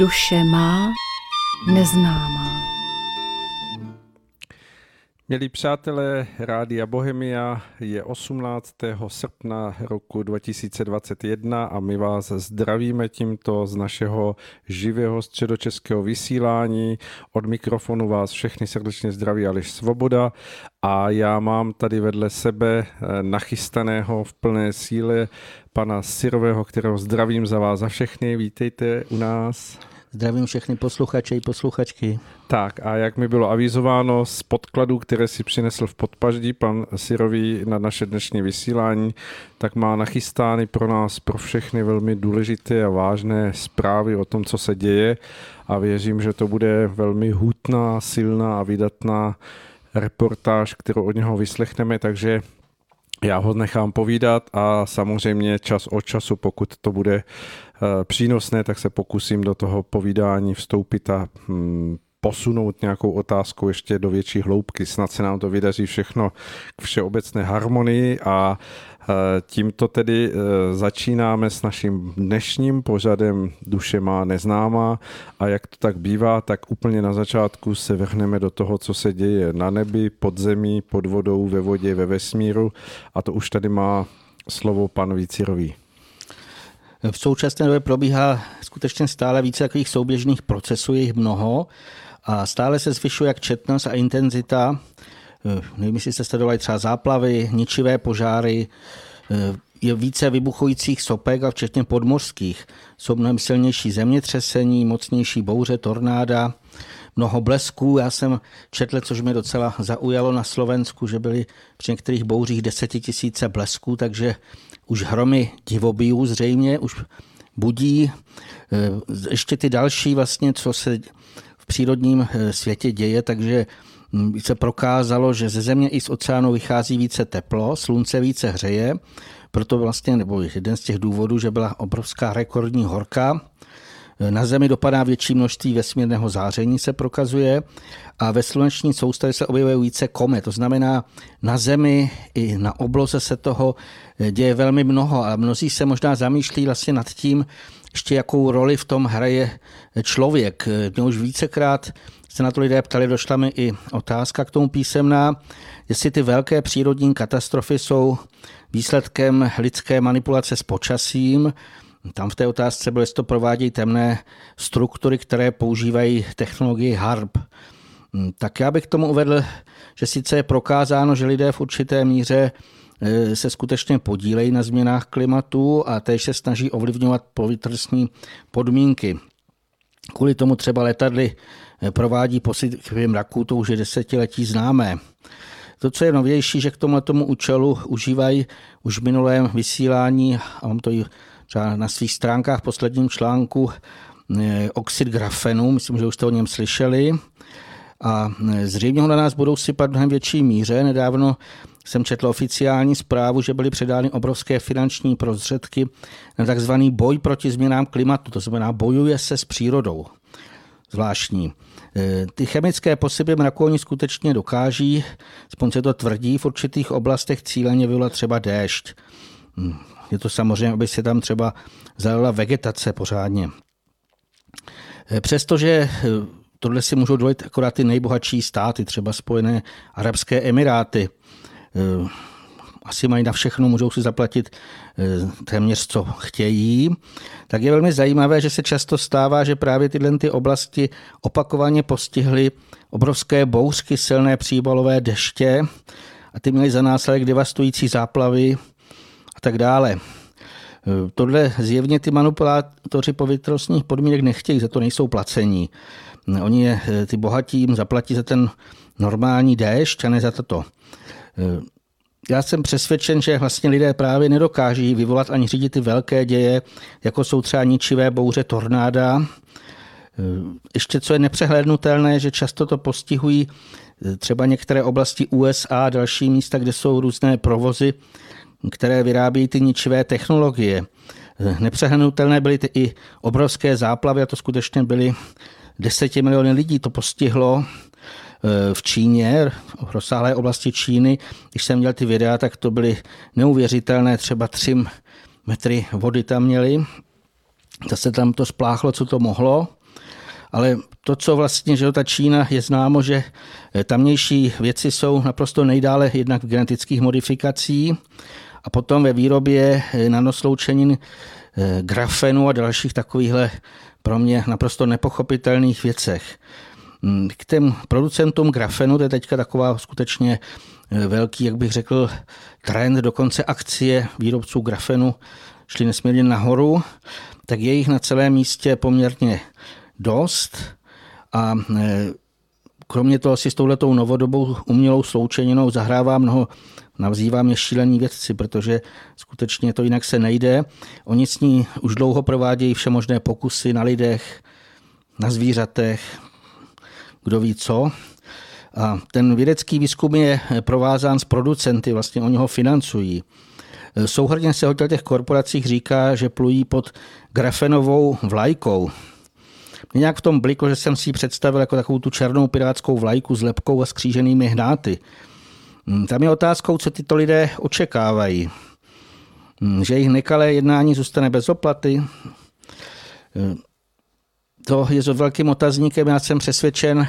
Duše má neznámá. Milí přátelé, Rádia Bohemia je 18. srpna roku 2021 a my vás zdravíme tímto z našeho živého středočeského vysílání. Od mikrofonu vás všechny srdečně zdraví Aleš Svoboda a já mám tady vedle sebe eh, nachystaného v plné síle pana Sirového, kterého zdravím za vás za všechny. Vítejte u nás. Zdravím všechny posluchače i posluchačky. Tak a jak mi bylo avizováno z podkladů, které si přinesl v podpaždí pan Sirový na naše dnešní vysílání, tak má nachystány pro nás, pro všechny velmi důležité a vážné zprávy o tom, co se děje a věřím, že to bude velmi hutná, silná a vydatná reportáž, kterou od něho vyslechneme, takže já ho nechám povídat a samozřejmě čas od času, pokud to bude eh, přínosné, tak se pokusím do toho povídání vstoupit a hm, posunout nějakou otázku ještě do větší hloubky. Snad se nám to vydaří všechno k všeobecné harmonii a tímto tedy eh, začínáme s naším dnešním pořadem Duše má neznámá. A jak to tak bývá, tak úplně na začátku se vrhneme do toho, co se děje na nebi, pod zemí, pod vodou, ve vodě, ve vesmíru. A to už tady má slovo pan Vícirový. V současné době probíhá skutečně stále více takových souběžných procesů, je jich mnoho. A stále se zvyšuje jak četnost a intenzita. Eh, nevím, jestli jste sledovali třeba záplavy, ničivé požáry, eh, je více vybuchujících sopek a včetně podmořských. Jsou mnohem silnější zemětřesení, mocnější bouře, tornáda, mnoho blesků. Já jsem četl, což mě docela zaujalo na Slovensku, že byly při některých bouřích desetitisíce blesků, takže už hromy divobijů zřejmě už budí. Eh, ještě ty další vlastně, co se v přírodním světě děje, takže se prokázalo, že ze země i z oceánu vychází více teplo, slunce více hřeje, proto vlastně, nebo jeden z těch důvodů, že byla obrovská rekordní horka, na Zemi dopadá větší množství vesmírného záření, se prokazuje, a ve sluneční soustavě se objevuje více komet. To znamená, na Zemi i na obloze se toho děje velmi mnoho a mnozí se možná zamýšlí vlastně nad tím, ještě jakou roli v tom hraje člověk. Mě už vícekrát se na to lidé ptali, došla mi i otázka k tomu písemná, jestli ty velké přírodní katastrofy jsou výsledkem lidské manipulace s počasím. Tam v té otázce bylo, jestli to provádějí temné struktury, které používají technologii HARP. Tak já bych tomu uvedl, že sice je prokázáno, že lidé v určité míře e, se skutečně podílejí na změnách klimatu a též se snaží ovlivňovat povětrstní podmínky. Kvůli tomu třeba letadly provádí posypky mraků, to už je desetiletí známé. To, co je novější, že k tomu tomu účelu užívají už v minulém vysílání, a mám to i třeba na svých stránkách v posledním článku, eh, oxid grafenu, myslím, že už jste o něm slyšeli. A eh, zřejmě ho na nás budou sypat v mnohem větší míře. Nedávno jsem četl oficiální zprávu, že byly předány obrovské finanční prostředky na takzvaný boj proti změnám klimatu. To znamená, bojuje se s přírodou. Zvláštní. Eh, ty chemické posypy mraku oni skutečně dokáží, aspoň se to tvrdí, v určitých oblastech cíleně vyvolat třeba déšť. Hm, je to samozřejmě, aby se tam třeba zalila vegetace pořádně. Eh, přestože eh, tohle si můžou dovolit akorát ty nejbohatší státy, třeba Spojené Arabské Emiráty, asi mají na všechno, můžou si zaplatit téměř co chtějí, tak je velmi zajímavé, že se často stává, že právě tyhle ty oblasti opakovaně postihly obrovské bouřky, silné příbalové deště a ty měly za následek devastující záplavy a tak dále. Eh, tohle zjevně ty manipulátoři povětrnostních podmínek nechtějí, za to nejsou placení. Oni je, ty bohatí jim zaplatí za ten normální déšť a ne za toto já jsem přesvědčen, že vlastně lidé právě nedokáží vyvolat ani řídit ty velké děje, jako jsou třeba ničivé bouře tornáda. Ještě co je nepřehlednutelné, že často to postihují třeba některé oblasti USA a další místa, kde jsou různé provozy, které vyrábí ty ničivé technologie. Nepřehlednutelné byly ty i obrovské záplavy a to skutečně byly deseti miliony lidí to postihlo v Číně, v rozsáhlé oblasti Číny. Když jsem měl ty videa, tak to byly neuvěřitelné, třeba 3 metry vody tam měli. Zase tam to spláchlo, co to mohlo. ale to, co vlastně, že ta Čína je známo, že tamnější věci jsou naprosto nejdále jednak v genetických modifikací a potom ve výrobě nanosloučenin grafenu a dalších takovýchhle pro mě naprosto nepochopitelných věcech. Mm, k těm producentům grafenu, to je teďka taková skutečně eh, velký, jak bych řekl, trend, dokonce akcie výrobců grafenu šly nesmírně nahoru, tak je jich na celém místě poměrně dost a eh, kromě toho si s touhletou novodobou umělou sloučeninou zahrává mnoho Navzývá mě šílení vědci, protože skutečně to jinak se nejde. Oni s ní už dlouho provádějí všemožné pokusy na lidech, na zvířatech, kdo ví co. A ten vědecký výzkum je provázán s producenty, vlastně oni ho financují. Souhrně se o těch korporacích říká, že plují pod grafenovou vlajkou. Mě nějak v tom bliklo, že jsem si ji představil jako takovou tu černou pirátskou vlajku s lepkou a skříženými hnáty. Hmm, tam je otázkou, co tyto lidé očekávají. Hmm, že jejich nekalé jednání zůstane bez oplaty. To je s velkým otazníkem. Já jsem přesvědčen,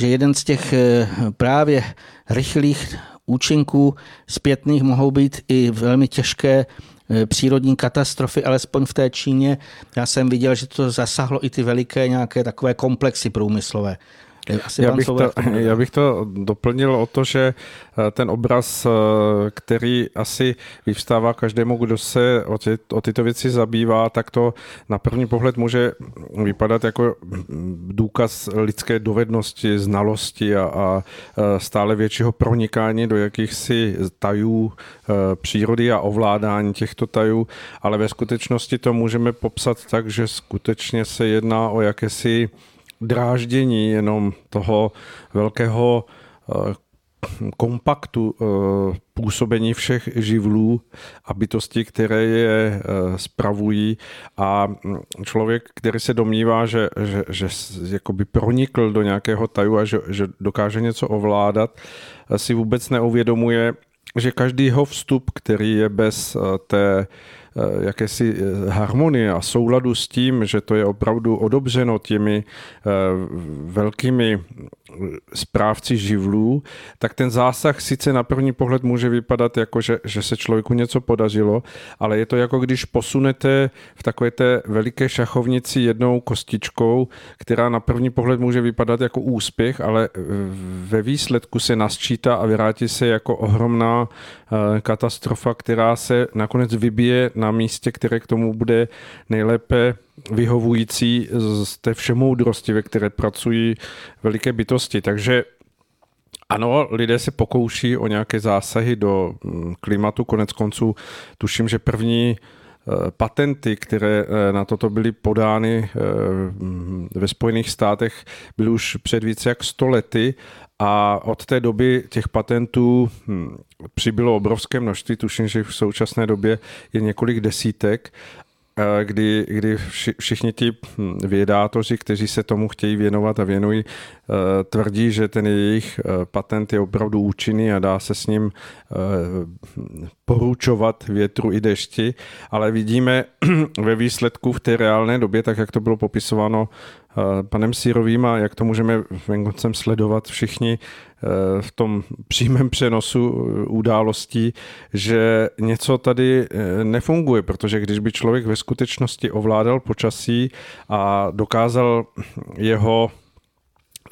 že jeden z těch eh, právě rychlých účinků zpětných mohou být i velmi těžké eh, přírodní katastrofy, alespoň v té Číně. Já jsem viděl, že to zasahlo i ty veliké nějaké takové komplexy průmyslové. Asi já, bych to, já bych to doplnil o to, že eh, ten obraz, eh, který asi vyvstává každému, kdo se o, ty, o tyto věci zabývá, tak to na první pohled může vypadat jako důkaz lidské dovednosti, znalosti a, a eh, stále většího pronikání do jakýchsi tajů přírody a ovládání těchto tajů, ale ve skutečnosti to můžeme popsat tak, že skutečně se jedná o jakési dráždění jenom toho velkého eh, kompaktu eh, působení všech živlů a bytostí, které je eh, spravují. A mm, člověk, který se domnívá, že, že, že jakoby pronikl do nějakého taju a že, že dokáže něco ovládat, si vůbec neuvědomuje, že každý jeho vstup, který je bez té jakési eh, harmonie a souladu s tím, že to je opravdu odobřeno těmi eh, velkými správci živlů, tak ten zásah sice na první pohled může vypadat jako, že, že se člověku něco podařilo, ale je to jako když posunete v takové té veliké šachovnici jednou kostičkou, která na první pohled může vypadat jako úspěch, ale ve výsledku se nasčítá a vrátí se jako ohromná katastrofa, která se nakonec vybije na místě, které k tomu bude nejlépe vyhovující z té všemoudrosti, ve které pracují veliké bytosti. Takže ano, lidé se pokouší o nějaké zásahy do mm, klimatu. Konec konců tuším, že první eh, patenty, které eh, na toto byly podány eh, ve Spojených státech, byly už před více jak 100 lety a od té doby těch patentů hm, přibylo obrovské množství, tuším, že v současné době je několik desítek kdy, kdy všichni ti hm, vědátoři, kteří se tomu chtějí věnovat a věnují, eh, tvrdí, že ten jejich eh, patent je opravdu účinný a dá se s ním poručovat větru i dešti, ale vidíme ve výsledku v té reálné době, tak jak to bylo popisováno panem Sírovým a jak to můžeme venkocem sledovat všichni eh, v tom přímém přenosu eh, událostí, že něco tady eh, nefunguje, protože když by člověk ve skutečnosti ovládal počasí a dokázal jeho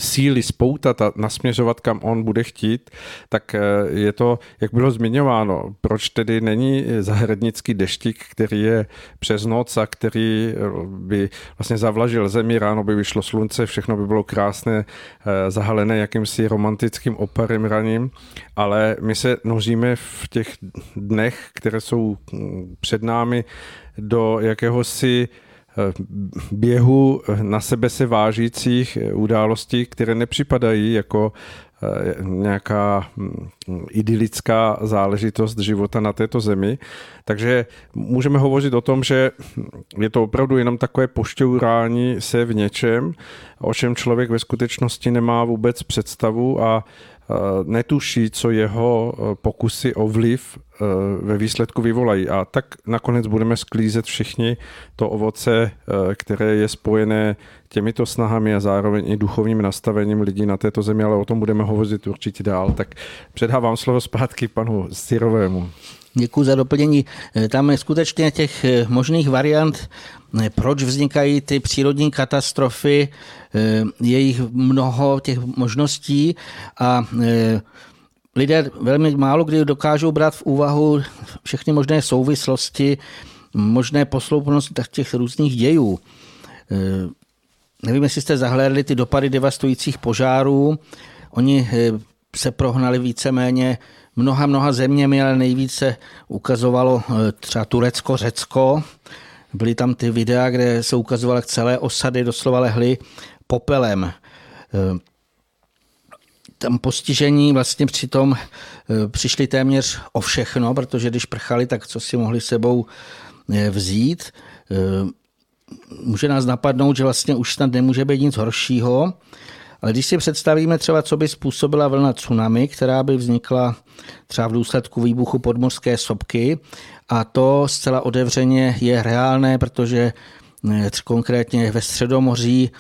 síly spoutat a nasměřovat, kam on bude chtít, tak eh, je to, jak bylo zmiňováno, proč tedy není zahradnický deštík, který je přes noc a který eh, by vlastně zavlažil zemi, ráno by vyšlo slunce, všechno by bylo krásné, eh, zahalené jakýmsi romantickým oparem raním, ale my se noříme v těch dnech, které jsou hm, před námi, do jakéhosi běhu na sebe se vážících událostí, které nepřipadají jako eh, nějaká hm, idylická záležitost života na této zemi. Takže můžeme hovořit o tom, že je to opravdu jenom takové pošťourání se v něčem, o čem člověk ve skutečnosti nemá vůbec představu a netuší, co jeho pokusy o vliv ve výsledku vyvolají. A tak nakonec budeme sklízet všichni to ovoce, které je spojené těmito snahami a zároveň i duchovním nastavením lidí na této zemi, ale o tom budeme hovořit určitě dál. Tak předávám slovo zpátky panu Sirovému. Děkuji za doplnění. Tam je skutečně těch možných variant, proč vznikají ty přírodní katastrofy, je jich mnoho těch možností a lidé velmi málo kdy dokážou brát v úvahu všechny možné souvislosti, možné posloupnosti těch různých dějů. Nevím, jestli jste zahlédli ty dopady devastujících požárů. Oni se prohnali víceméně mnoha, mnoha zeměmi, ale nejvíce ukazovalo eh, třeba Turecko, Řecko. Byly tam ty videa, kde se ukazovaly, celé osady doslova lehly popelem. Eh, tam postižení vlastně přitom eh, přišli téměř o všechno, protože když prchali, tak co si mohli sebou vzít. Může nás napadnout, že vlastně už snad nemůže být nic horšího, ale když si představíme třeba, co by způsobila vlna tsunami, která by vznikla třeba v důsledku výbuchu podmořské sopky, a to zcela otevřeně je reálné, protože konkrétně ve Středomoří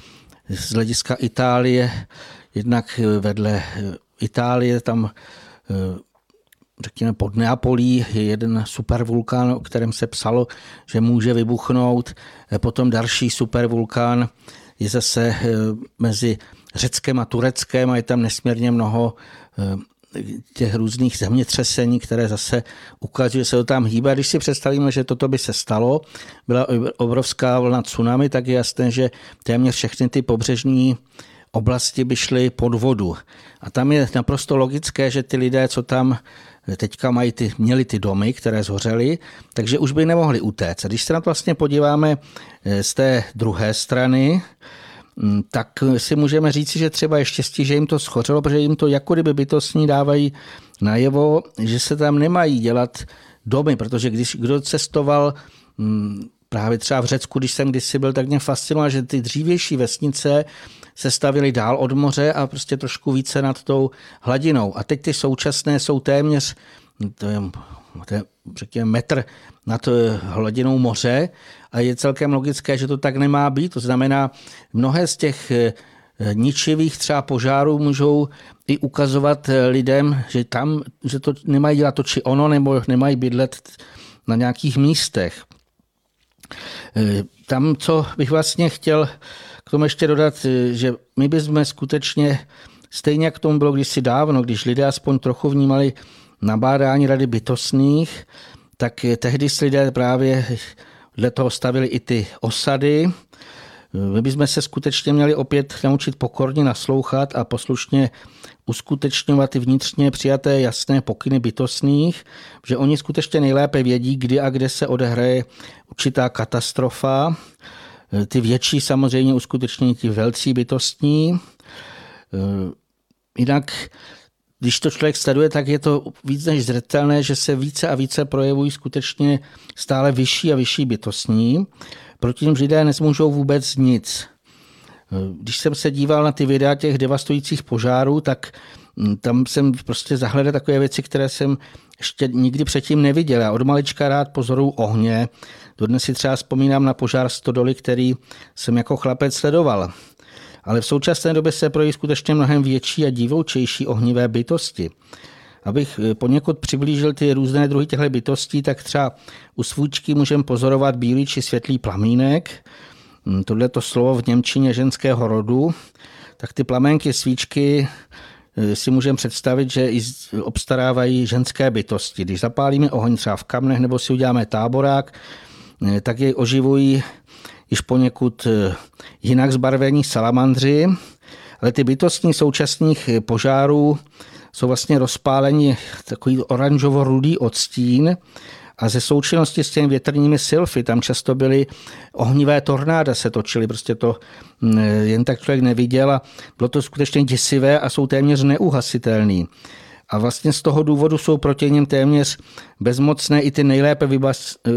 z hlediska Itálie, jednak eh, vedle eh, Itálie tam řekněme pod Neapolí je jeden supervulkán, o kterém se psalo, že může vybuchnout. Potom další supervulkán je zase mezi Řeckem a Tureckem a je tam nesmírně mnoho eh, těch různých zemětřesení, které zase ukazují, že se to tam hýbe. Když si představíme, že toto by se stalo, byla obrovská vlna tsunami, tak je jasné, že téměř všechny ty pobřežní oblasti by šly pod vodu. A tam je naprosto logické, že ty lidé, co tam teďka mají ty, měli ty domy, které zhořely, takže už by nemohli utéct. A když se na to vlastně podíváme eh, z té druhé strany, tak si můžeme říci, že třeba je štěstí, že jim to schořelo, protože jim to jako kdyby bytostní dávají najevo, že se tam nemají dělat domy, protože když kdo cestoval mm, právě třeba v Řecku, když jsem kdysi byl, tak mě fascinoval, že ty dřívější vesnice se stavily dál od moře a prostě trošku více nad tou hladinou. A teď ty současné jsou téměř, to je, řekněme, metr nad hladinou moře a je celkem logické, že to tak nemá být. To znamená, mnohé z těch eh, ničivých třeba požárů můžou i ukazovat eh, lidem, že tam, že to nemají dělat to či ono, nebo nemají bydlet na nějakých místech. Eh, tam, co bych vlastně chtěl k tomu ještě dodat, že my bychom skutečně, stejně jak tomu bylo kdysi dávno, když lidé aspoň trochu vnímali nabádání rady bytostných, tak tehdy si lidé právě dle toho stavili i ty osady. My bychom se skutečně měli opět naučit pokorně naslouchat a poslušně uskutečňovat ty vnitřně přijaté jasné pokyny bytostných, že oni skutečně nejlépe vědí, kdy a kde se odehraje určitá katastrofa. Ty větší samozřejmě uskuteční ti velcí bytostní. Jinak když to člověk sleduje, tak je to víc než zřetelné, že se více a více projevují skutečně stále vyšší a vyšší bytostní. Proti ním lidé nezmůžou vůbec nic. Když jsem se díval na ty videa těch devastujících požárů, tak hm, tam jsem prostě zahledal takové věci, které jsem ještě nikdy předtím neviděl. Já od malička rád pozoruju ohně. Dodnes si třeba vzpomínám na požár Stodoly, který jsem jako chlapec sledoval ale v současné době se projeví skutečně mnohem větší a divoučejší ohnivé bytosti. Abych eh, poněkud přiblížil ty různé druhy těchto bytostí, tak třeba u svůčky můžeme pozorovat bílý či světlý plamínek. Hm, tohle to slovo v Němčině ženského rodu. Tak ty plamenky svíčky eh, si můžeme představit, že i obstarávají ženské bytosti. Když zapálíme oheň třeba v kamnech nebo si uděláme táborák, eh, tak jej oživují již poněkud eh, jinak zbarvení salamandři, ale ty bytostní současných eh, požárů jsou vlastně rozpálení takový oranžovo-rudý odstín a ze součinnosti s těmi větrními silfy tam často byly ohnivé tornáda se točily, prostě to mm, jen tak člověk neviděl a bylo to skutečně děsivé a jsou téměř neuhasitelný. A vlastně z toho důvodu jsou proti ním téměř bezmocné i ty nejlépe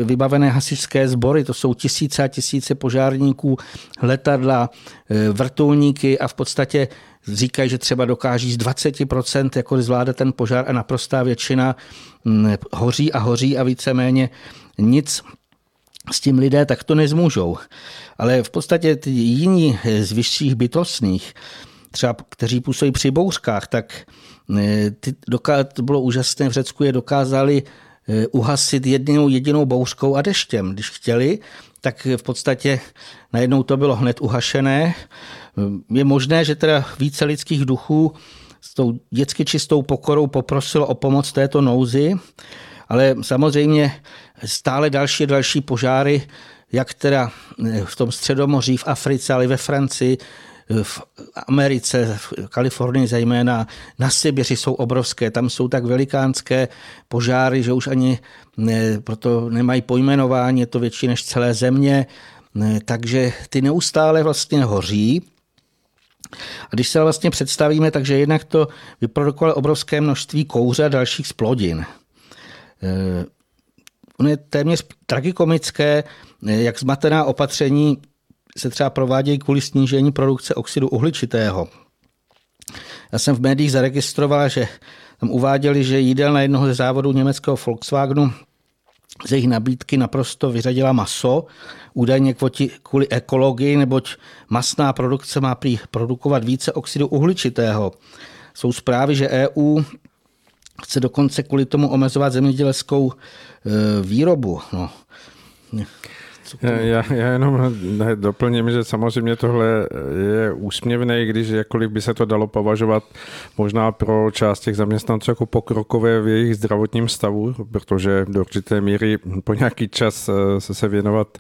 vybavené hasičské sbory. To jsou tisíce a tisíce požárníků, letadla, e, vrtulníky a v podstatě říkají, že třeba dokáží z 20% jako zvládat ten požár a naprostá většina hoří a hoří a víceméně nic s tím lidé takto nezmůžou. Ale v podstatě ty jiní z vyšších bytostných, třeba kteří působí při bouřkách, tak eh, ty, to bylo úžasné, v Řecku je dokázali eh, uhasit jednou jedinou bouřkou a deštěm. Když chtěli, tak v podstatě najednou to bylo hned uhašené. Je možné, že teda více lidských duchů s tou dětsky čistou pokorou poprosilo o pomoc této nouzi, ale samozřejmě stále další a další požáry, jak teda v tom středomoří, v Africe, ale i ve Francii, v Americe, v Kalifornii zejména, na Sibiři jsou obrovské. Tam jsou tak velikánské požáry, že už ani ne, proto nemají pojmenování, je to větší než celé země. Ne, takže ty neustále vlastně hoří. A když se vlastně představíme, takže jednak to vyprodukovalo obrovské množství kouře a dalších splodin. Eh, ono je téměř tragikomické, eh, jak zmatená opatření se třeba provádějí kvůli snížení produkce oxidu uhličitého. Já jsem v médiích zaregistroval, že tam uváděli, že jídelna jednoho ze závodů německého Volkswagenu z jejich nabídky naprosto vyřadila maso, údajně kvůli ekologii, neboť masná produkce má prý produkovat více oxidu uhličitého. Jsou zprávy, že EU chce dokonce kvůli tomu omezovat zemědělskou e, výrobu. No. Já, já jenom doplním, že samozřejmě tohle je úsměvné, když jakkoliv by se to dalo považovat možná pro část těch zaměstnanců jako pokrokové v jejich zdravotním stavu, protože do určité míry po nějaký čas eh, se se věnovat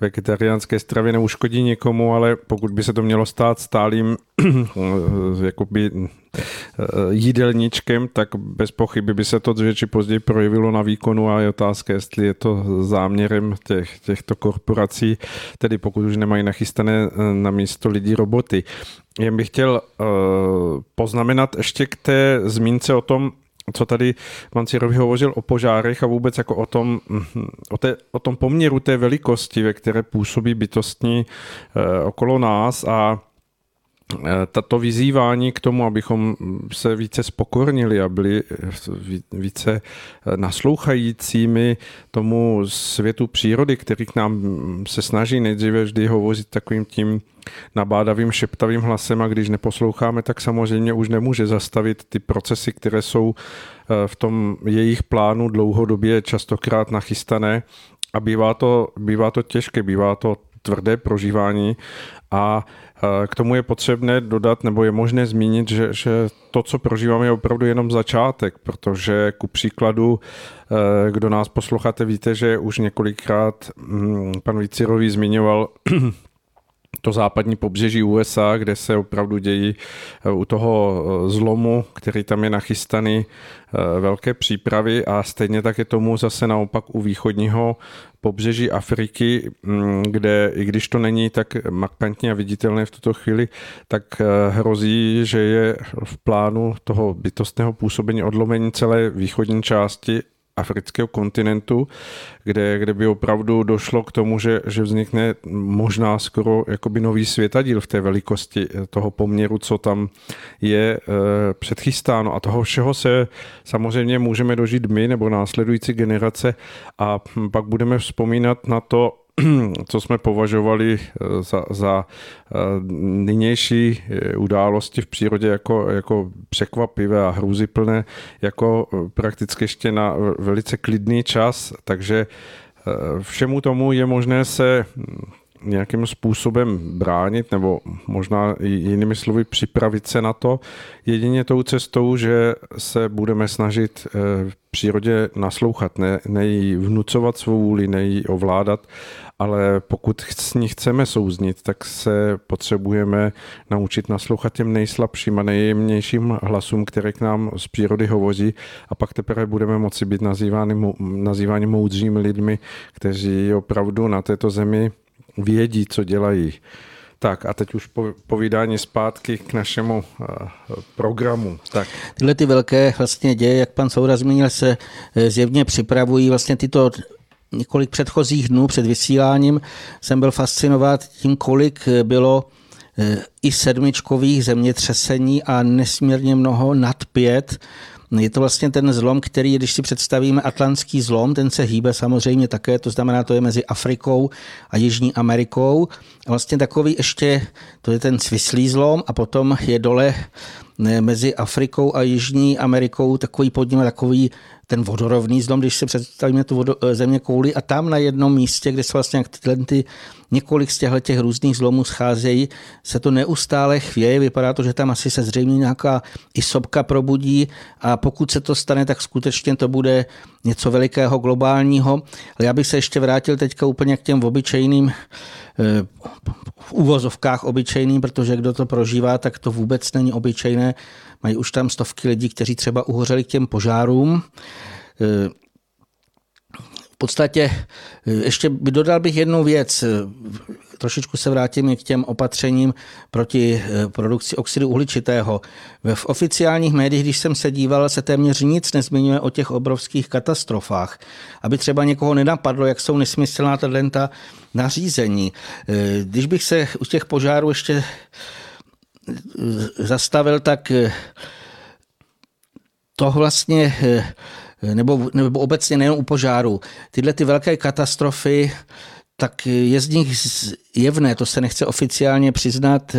vegetariánské stravě neuškodí někomu, ale pokud by se to mělo stát stálým eh, jakoby jídelníčkem, tak bez pochyby by se to dříve či později projevilo na výkonu a je otázka, jestli je to záměrem těch, těchto korporací, tedy pokud už nemají nachystané eh, na místo lidí roboty. Jen bych chtěl uh, poznamenat ještě k té zmínce o tom, co tady pan Cirovi hovořil o požárech a vůbec jako o tom, hm, o, té, o tom poměru té velikosti, ve které působí bytostní okolo nás a Eh, tato vyzývání k tomu, abychom se více spokornili a byli eh, více eh, naslouchajícími tomu světu přírody, který k nám se snaží nejdříve vždy hovořit takovým tím nabádavým šeptavým hlasem a když neposloucháme, tak samozřejmě už nemůže zastavit ty procesy, které jsou v tom jejich plánu dlouhodobě častokrát nachystané. A bývá to, bývá to těžké, bývá to tvrdé prožívání. A k tomu je potřebné dodat, nebo je možné zmínit, že, že to, co prožíváme, je opravdu jenom začátek, protože ku příkladu, eh, kdo nás posloucháte, víte, že už několikrát mm, pan Vícirový zmiňoval to západní pobřeží USA, kde se opravdu dějí eh, u toho eh, zlomu, který tam je nachystaný, velké přípravy a stejně tak je tomu zase naopak u východního pobřeží Afriky, mm, kde i když to není tak markantně a viditelné v tuto chvíli, tak eh, hrozí, že je v plánu toho bytostného působení odlomení celé východní části afrického kontinentu, kde, kde by opravdu došlo k tomu, že, že vznikne možná skoro jakoby nový světadíl v té velikosti toho poměru, co tam je e, předchystáno. A toho všeho se samozřejmě můžeme dožít my nebo následující generace a pak budeme vzpomínat na to, co jsme považovali eh, za, za eh, nynější eh, události v přírodě jako, jako překvapivé a hrůzyplné, jako prakticky ještě na velice klidný čas, takže všemu tomu je možné se hm, nějakým způsobem bránit, nebo možná jinými slovy připravit se na to, jedině tou cestou, že se budeme snažit v přírodě naslouchat, ne, ne jí vnucovat svou vůli, ne jí ovládat ale pokud s ní chceme souznit, tak se potřebujeme naučit naslouchat těm nejslabším a nejjemnějším hlasům, které k nám z přírody hovoří. A pak teprve budeme moci být nazýváni, nazýváni moudřími lidmi, kteří opravdu na této zemi vědí, co dělají. Tak a teď už povídání zpátky k našemu uh, programu. Tak. Tyhle ty velké vlastně děje, jak pan Soura zmínil, se eh, zjevně připravují vlastně tyto několik předchozích dnů před vysíláním jsem byl fascinovat tím, kolik bylo i sedmičkových zemětřesení a nesmírně mnoho nad pět je to vlastně ten zlom, který, když si představíme atlantský zlom, ten se hýbe samozřejmě také, to znamená, to je mezi Afrikou a Jižní Amerikou. A vlastně takový ještě, to je ten svislý zlom a potom je dole mezi Afrikou a Jižní Amerikou takový pod ním takový ten vodorovný zlom, když si představíme tu vodo, eh, země kouli a tam na jednom místě, kde se vlastně tyhle ty několik z těchto těch různých zlomů scházejí, se to neustále chvěje, vypadá to, že tam asi se zřejmě nějaká i sobka probudí a pokud se to stane, tak skutečně to bude něco velikého, globálního. Ale já bych se ještě vrátil teďka úplně k těm obyčejným eh, v úvozovkách obyčejným, protože kdo to prožívá, tak to vůbec není obyčejné. Mají už tam stovky lidí, kteří třeba uhořeli k těm požárům. Eh, podstatě eh, ještě dodal bych jednu věc. Trošičku se vrátím k těm opatřením proti produkci oxidu uhličitého. V oficiálních médiích, když jsem se díval, se téměř nic nezmiňuje o těch obrovských katastrofách. Aby třeba někoho nenapadlo, jak jsou nesmyslná ta nařízení. Když bych se u těch požárů ještě zastavil, tak to vlastně, nebo, nebo obecně nejen u požáru, tyhle ty velké katastrofy, tak je z nich jevné, to se nechce oficiálně přiznat,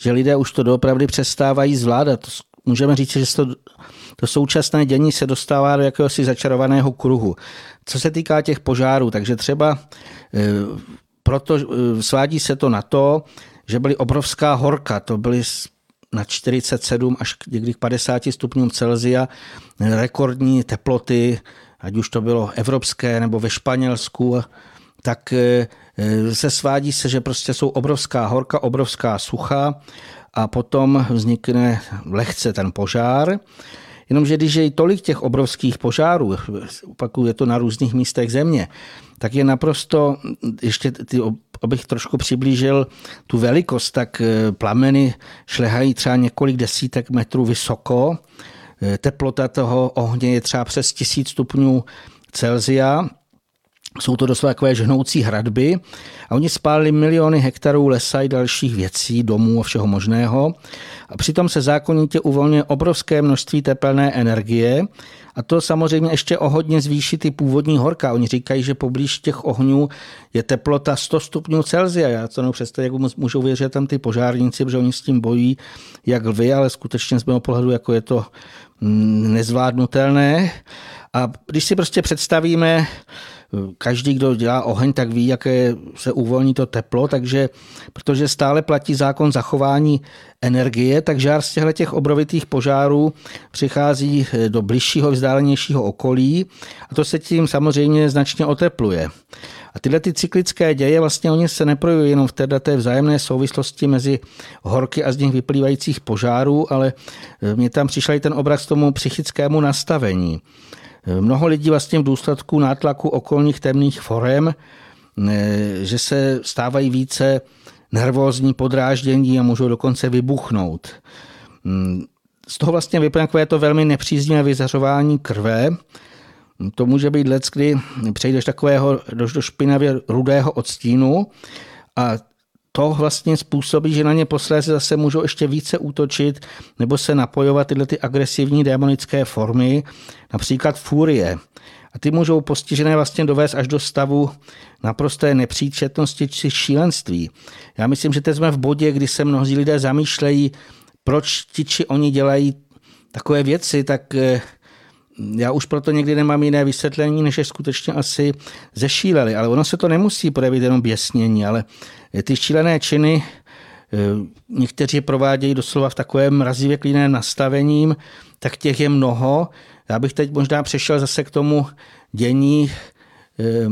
že lidé už to doopravdy přestávají zvládat. Můžeme říct, že to, to současné dění se dostává do jakéhosi začarovaného kruhu. Co se týká těch požárů, takže třeba proto svádí se to na to, že byly obrovská horka, to byly na 47 až někdy k 50 stupňům Celzia rekordní teploty, ať už to bylo evropské nebo ve Španělsku, tak eh, se svádí se, že prostě jsou obrovská horka, obrovská sucha a potom vznikne lehce ten požár. Jenomže když je tolik těch obrovských požárů, opakuju, je to na různých místech země, tak je naprosto, ještě ty, abych trošku přiblížil tu velikost, tak eh, plameny šlehají třeba několik desítek metrů vysoko, eh, teplota toho ohně je třeba přes tisíc stupňů Celzia, jsou to doslova takové žhnoucí hradby a oni spálili miliony hektarů lesa i dalších věcí, domů a všeho možného. A přitom se zákonitě uvolňuje obrovské množství tepelné energie a to samozřejmě ještě o hodně zvýší ty původní horka. Oni říkají, že poblíž těch ohňů je teplota 100 stupňů Celsia. Já to nepředstavit, jak můžou věřit tam ty požárníci, protože oni s tím bojí jak lvy, ale skutečně z mého pohledu jako je to nezvládnutelné. A když si prostě představíme, každý, kdo dělá oheň, tak ví, jaké se uvolní to teplo, takže protože stále platí zákon zachování energie, tak žár z těchto těch obrovitých požárů přichází eh, do bližšího, vzdálenějšího okolí a to se tím samozřejmě značně otepluje. A tyhle ty cyklické děje vlastně oni se neprojují jenom v této vzájemné souvislosti mezi horky a z nich vyplývajících požárů, ale eh, mě tam přišel i ten obraz tomu psychickému nastavení. Mnoho lidí vlastně v důsledku nátlaku okolních temných forem, že se stávají více nervózní, podráždění a můžou dokonce vybuchnout. Z toho vlastně vyplňuje takové to velmi nepříznivé vyzařování krve. To může být let, kdy přejdeš takového do špinavě rudého odstínu a to vlastně způsobí, že na ně posléze zase můžou ještě více útočit nebo se napojovat tyhle ty agresivní démonické formy, například furie. A ty můžou postižené vlastně dovést až do stavu naprosté nepříčetnosti či šílenství. Já myslím, že teď jsme v bodě, kdy se mnozí lidé zamýšlejí, proč ti či oni dělají takové věci, tak eh, já už proto někdy nemám jiné vysvětlení, než je skutečně asi zešíleli. Ale ono se to nemusí projevit jenom běsnění, ale ty šílené činy eh, někteří provádějí doslova v takovém mrazivě klíném nastavením, tak těch je mnoho. Já bych teď možná přešel zase k tomu dění eh,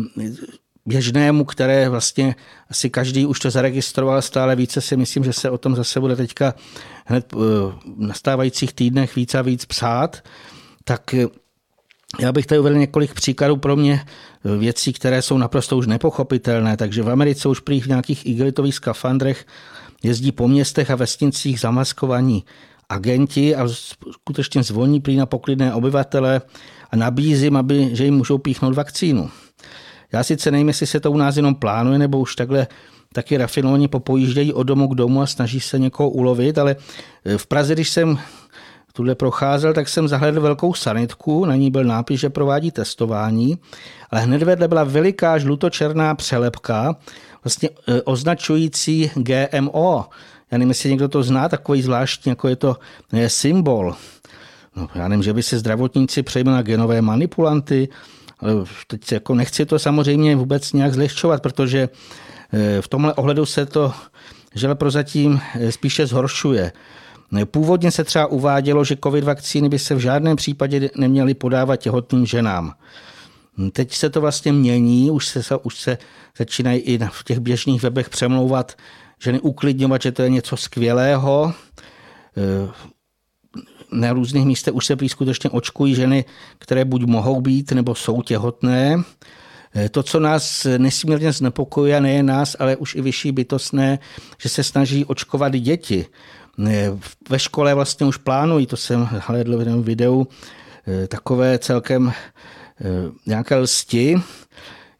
běžnému, které vlastně asi každý už to zaregistroval, stále více si myslím, že se o tom zase bude teďka hned eh, v nastávajících týdnech víc a víc psát, tak Já bych tady uvedl několik příkladů pro mě věcí, které jsou naprosto už nepochopitelné. Takže v Americe už prý v nějakých igelitových skafandrech jezdí po městech a vesnicích zamaskovaní agenti a skutečně zvoní prý na poklidné obyvatele a nabízím, aby, že jim můžou píchnout vakcínu. Já sice nevím, jestli se to u nás jenom plánuje, nebo už takhle taky rafinovaně popojíždějí od domu k domu a snaží se někoho ulovit, ale v Praze, když jsem tuhle procházel, tak jsem zahledl velkou sanitku, na ní byl nápis, že provádí testování, ale hned vedle byla veliká žlutočerná přelepka, vlastně e, označující GMO. Já nevím, jestli někdo to zná, takový zvláštní, jako je to je symbol. No, já nevím, že by se zdravotníci přejme na genové manipulanty, ale teď jako nechci to samozřejmě vůbec nějak zlehčovat, protože e, v tomhle ohledu se to žele prozatím e, spíše zhoršuje. Původně se třeba uvádělo, že covid vakcíny by se v žádném případě neměly podávat těhotným ženám. Teď se to vlastně mění, už se, už se začínají i v těch běžných webech přemlouvat ženy uklidňovat, že to je něco skvělého. E, na různých místech už se prý skutečně očkují ženy, které buď mohou být, nebo jsou těhotné. E, to, co nás nesmírně znepokojuje, nejen nás, ale už i vyšší bytostné, že se snaží očkovat děti. Ve škole vlastně už plánují, to jsem hledl v jednom videu, eh, takové celkem eh, nějaké lsti,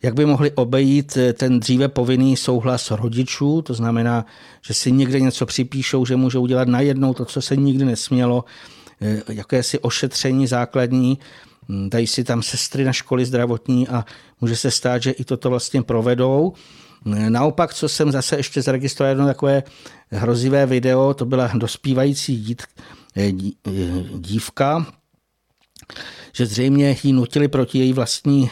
jak by mohli obejít eh, ten dříve povinný souhlas rodičů, to znamená, že si někde něco připíšou, že můžou dělat najednou to, co se nikdy nesmělo, jakési ošetření základní, hm, dají si tam sestry na školy zdravotní a může se stát, že i toto vlastně provedou. Naopak, co jsem zase ještě zaregistroval jedno takové hrozivé video, to byla dospívající dít, eh, eh, dívka, že zřejmě ji nutili proti její vlastní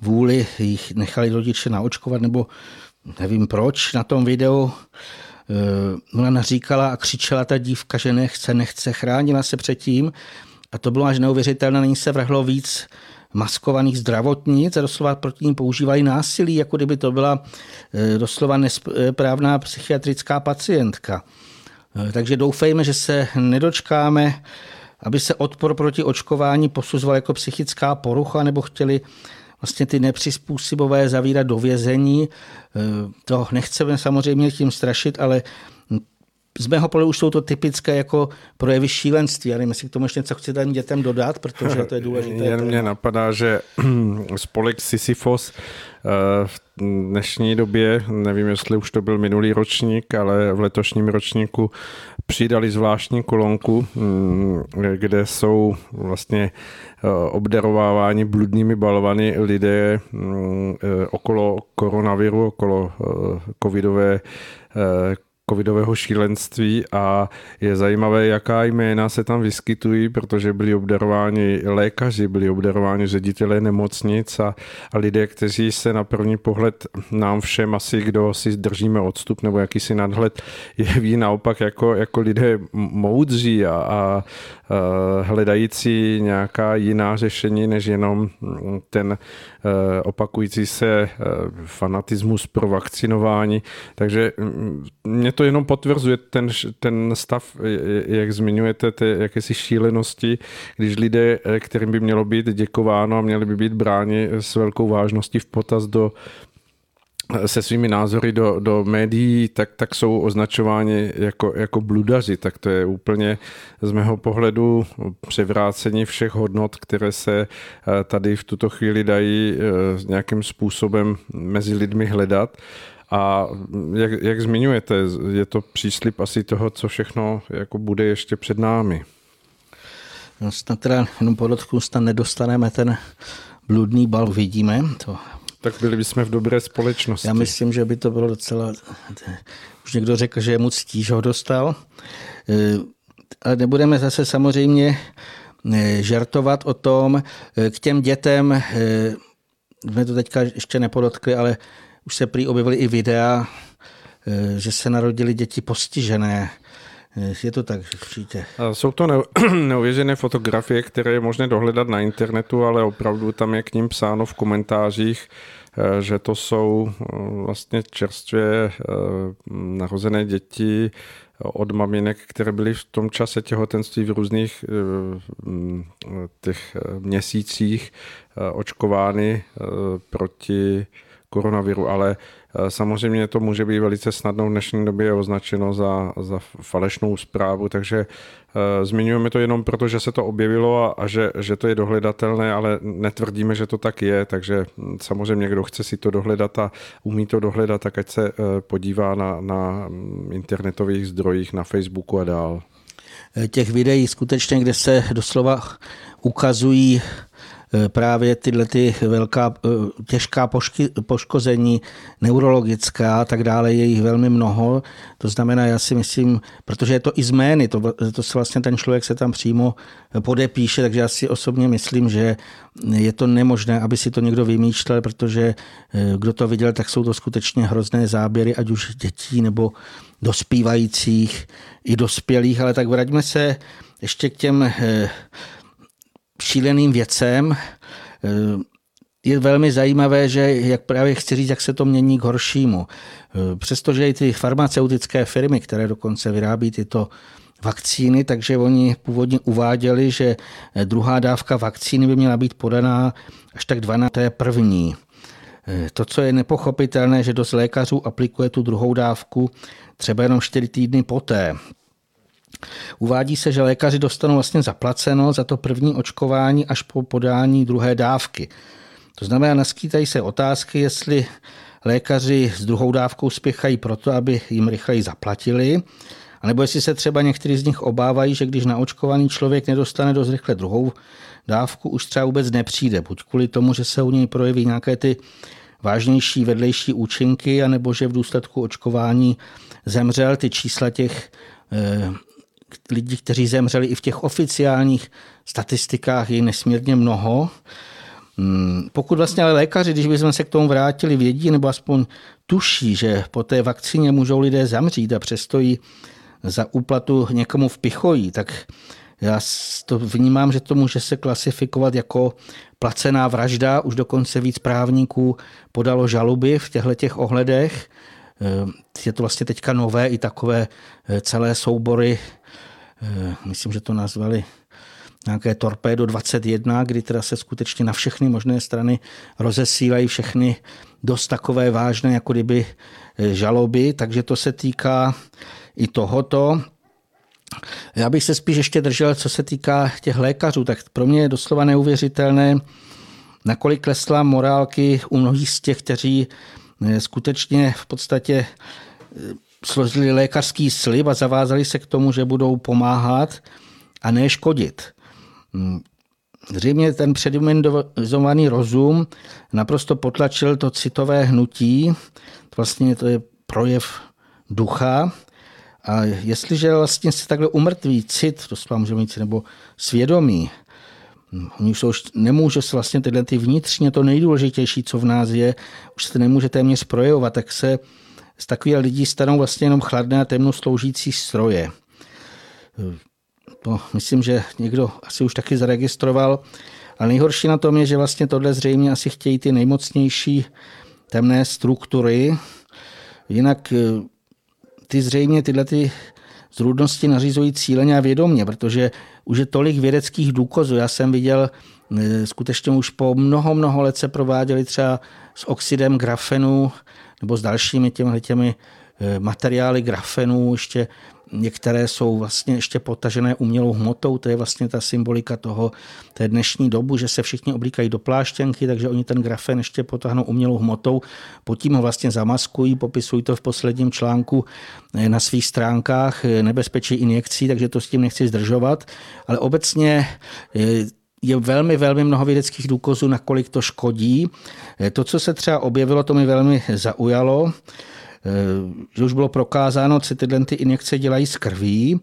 vůli, jich nechali rodiče naočkovat, nebo nevím proč na tom videu. Eh, ona naříkala a křičela ta dívka, že nechce, nechce, chránila se předtím. A to bylo až neuvěřitelné, nyní se vrhlo víc maskovaných zdravotnic a doslova proti ním používají násilí, jako kdyby to byla eh, doslova nesprávná psychiatrická pacientka. Eh, takže doufejme, že se nedočkáme, aby se odpor proti očkování posuzoval jako psychická porucha, nebo chtěli vlastně ty nepřizpůsobové zavírat do vězení. Eh, to nechceme samozřejmě tím strašit, ale z mého pohledu už jsou to typické jako projevy šílenství. Já nevím, jestli k tomu ještě něco chcete dětem dodat, protože to je důležité. Jen mě napadá, že spolek Sisyphos eh, v dnešní době, nevím, jestli už to byl minulý ročník, ale v letošním ročníku přidali zvláštní kolonku, mm, kde jsou vlastně eh, obdarováváni bludnými balvany lidé mm, eh, okolo koronaviru, okolo covidové covidového šílenství a je zajímavé, jaká jména se tam vyskytují, protože byli obdarováni lékaři, byli obdarováni ředitelé nemocnic a, a lidé, kteří se na první pohled nám všem asi, kdo si držíme odstup nebo jakýsi nadhled, jeví naopak jako, jako lidé moudří a, a hledající nějaká jiná řešení, než jenom ten opakující se fanatismus pro vakcinování. Takže mě to jenom potvrzuje ten, ten stav, jak zmiňujete, ty jakési šílenosti, když lidé, kterým by mělo být děkováno a měli by být bráni s velkou vážností v potaz do se svými názory do, do médií, tak, tak jsou označováni jako, jako bludaři. Tak to je úplně z mého pohledu převrácení všech hodnot, které se eh, tady v tuto chvíli dají eh, nějakým způsobem mezi lidmi hledat. A jak, jak zmiňujete, je to příslip asi toho, co všechno jako bude ještě před námi. No snad teda jenom podotknu, snad nedostaneme ten bludný bal, vidíme. To tak byli bychom v dobré společnosti. Já myslím, že by to bylo docela... Už někdo řekl, že je mu ctí, že ho dostal. Ale nebudeme zase samozřejmě eh, žartovat o tom. Eh, k těm dětem, jsme to teďka ještě nepodotkli, ale už se prý objevily i videa, že se narodili děti postižené. Je to tak, že přijďte. Jsou to neuvěřené fotografie, které je možné dohledat na internetu, ale opravdu tam je k ním psáno v komentářích, eh, že to jsou eh, vlastně čerstvě eh, narozené děti od maminek, které byly v tom čase těhotenství v různých mm, těch měsících očkovány proti koronaviru, ale samozřejmě to může být velice snadno v dnešní době označeno za, za falešnou zprávu, takže uh, zmiňujeme to jenom proto, že se to objevilo a, a že, že to je dohledatelné, ale netvrdíme, že to tak je, takže hm, samozřejmě kdo chce si to dohledat a umí to dohledat, tak ať se uh, podívá na, na hm, internetových zdrojích, na Facebooku a dál. Těch videí skutečně, kde se doslova ukazují Eh, právě tyhle ty velká, eh, těžká pošky, poškození, neurologická a tak dále, je jich velmi mnoho. To znamená, já si myslím, protože je to i zmény, to, to se vlastně ten člověk se tam přímo podepíše, takže já si osobně myslím, že je to nemožné, aby si to někdo vymýšlel, protože eh, kdo to viděl, tak jsou to skutečně hrozné záběry, ať už dětí nebo dospívajících i dospělých, ale tak vraťme se ještě k těm šíleným věcem. Eh, je velmi zajímavé, že jak právě chci říct, jak se to mění k horšímu. Eh, přestože i ty farmaceutické firmy, které dokonce vyrábí tyto vakcíny, takže oni původně uváděli, že eh, druhá dávka vakcíny by měla být podaná až tak 12. první. To, co je nepochopitelné, že dost lékařů aplikuje tu druhou dávku třeba jenom 4 týdny poté. Uvádí se, že lékaři dostanou vlastně zaplaceno za to první očkování až po podání druhé dávky. To znamená, naskýtají se otázky, jestli lékaři s druhou dávkou spěchají proto, aby jim rychleji zaplatili, anebo jestli se třeba někteří z nich obávají, že když naočkovaný člověk nedostane dost rychle druhou dávku, už třeba vůbec nepřijde, buď kvůli tomu, že se u něj projeví nějaké ty vážnější vedlejší účinky, anebo že v důsledku očkování zemřel. Ty čísla těch eh, lidí, kteří zemřeli i v těch oficiálních statistikách, je nesmírně mnoho. Hmm, pokud vlastně ale lékaři, když bychom se k tomu vrátili, vědí nebo aspoň tuší, že po té vakcíně můžou lidé zamřít a přesto ji za úplatu někomu vpichojí, tak já to vnímám, že to může se klasifikovat jako placená vražda. Už dokonce víc právníků podalo žaluby v těchto těch ohledech. Je to vlastně teďka nové i takové eh, celé soubory myslím, že to nazvali nějaké Torpédo 21, kdy teda se skutečně na všechny možné strany rozesílají všechny dost takové vážné, jako kdyby eh, žaloby, takže to se týká i tohoto. Já bych se spíš ještě držel, co se týká těch lékařů, tak pro mě je doslova neuvěřitelné, nakolik klesla morálky u mnohých z těch, kteří eh, skutečně v podstatě složili lékařský slib a zavázali se k tomu, že budou pomáhat a ne škodit. Zřejmě ten předimenzovaný rozum naprosto potlačil to citové hnutí. Vlastně to je projev ducha. A jestliže vlastně se takhle umrtví cit, to můžeme říct, nebo svědomí, Oni už, už nemůže se vlastně tyhle ty vnitřně to nejdůležitější, co v nás je, už se nemůže téměř projevovat, tak se z takových lidí stanou vlastně jenom chladné a temno sloužící stroje. To myslím, že někdo asi už taky zaregistroval. Ale nejhorší na tom je, že vlastně tohle zřejmě asi chtějí ty nejmocnější temné struktury. Jinak eh, ty zřejmě tyhle ty zrůdnosti nařizují cíleně a vědomě, protože už je tolik vědeckých důkazů. Já jsem viděl, eh, skutečně už po mnoho, mnoho let se prováděli třeba s oxidem grafenu nebo s dalšími těmi, těmi eh, materiály grafenů, ještě. Některé jsou vlastně ještě potažené umělou hmotou, to je vlastně ta symbolika toho té dnešní dobu, že se všichni oblíkají do pláštěnky, takže oni ten grafen ještě potáhnou umělou hmotou, pod tím ho vlastně zamaskují, popisují to v posledním článku eh, na svých stránkách, eh, nebezpečí injekcí, takže to s tím nechci zdržovat, ale obecně je velmi, velmi mnoho vědeckých důkazů, nakolik to škodí. Eh, to, co se třeba objevilo, to mi velmi zaujalo, eh, že už bylo prokázáno, co tyhle ty injekce dělají z krví.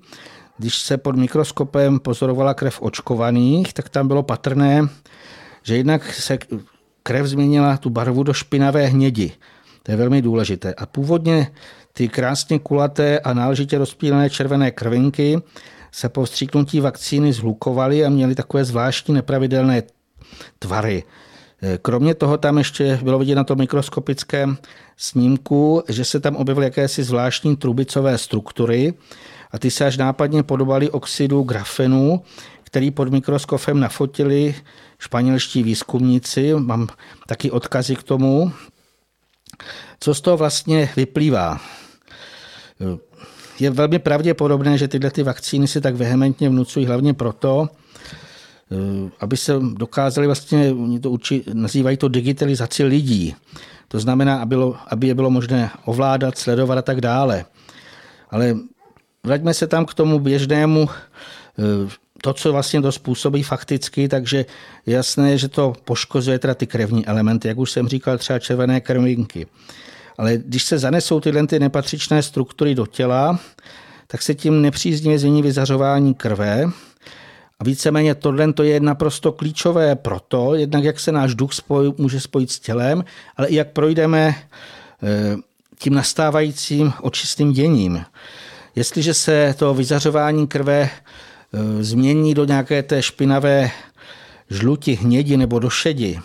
Když se pod mikroskopem pozorovala krev očkovaných, tak tam bylo patrné, že jednak se krev změnila tu barvu do špinavé hnědi. To je velmi důležité. A původně ty krásně kulaté a náležitě rozpílené červené krvinky se po vstříknutí vakcíny zhlukovaly a měly takové zvláštní nepravidelné tvary. Kromě toho tam ještě bylo vidět na tom mikroskopickém snímku, že se tam objevily jakési zvláštní trubicové struktury a ty se až nápadně podobaly oxidu grafenu, který pod mikroskopem nafotili španělští výzkumníci. Mám taky odkazy k tomu. Co z toho vlastně vyplývá? Je velmi pravděpodobné, že tyhle ty vakcíny se tak vehementně vnucují hlavně proto, aby se dokázali vlastně, oni to učí, nazývají to digitalizaci lidí. To znamená, aby, bylo, aby je bylo možné ovládat, sledovat a tak dále. Ale vraťme se tam k tomu běžnému, eh, to, co vlastně to způsobí fakticky, takže jasné, že to poškozuje teda ty krevní elementy, jak už jsem říkal, třeba červené krvinky. Ale když se zanesou tyhle ty nepatřičné struktury do těla, tak se tím nepříznivě změní vyzařování krve, a víceméně tohle to je naprosto klíčové proto, jednak jak se náš duch spoj, může spojit s tělem, ale i jak projdeme eh, tím nastávajícím očistým děním. Jestliže se to vyzařování krve eh, změní do nějaké té špinavé žluti, hnědi nebo do šedi,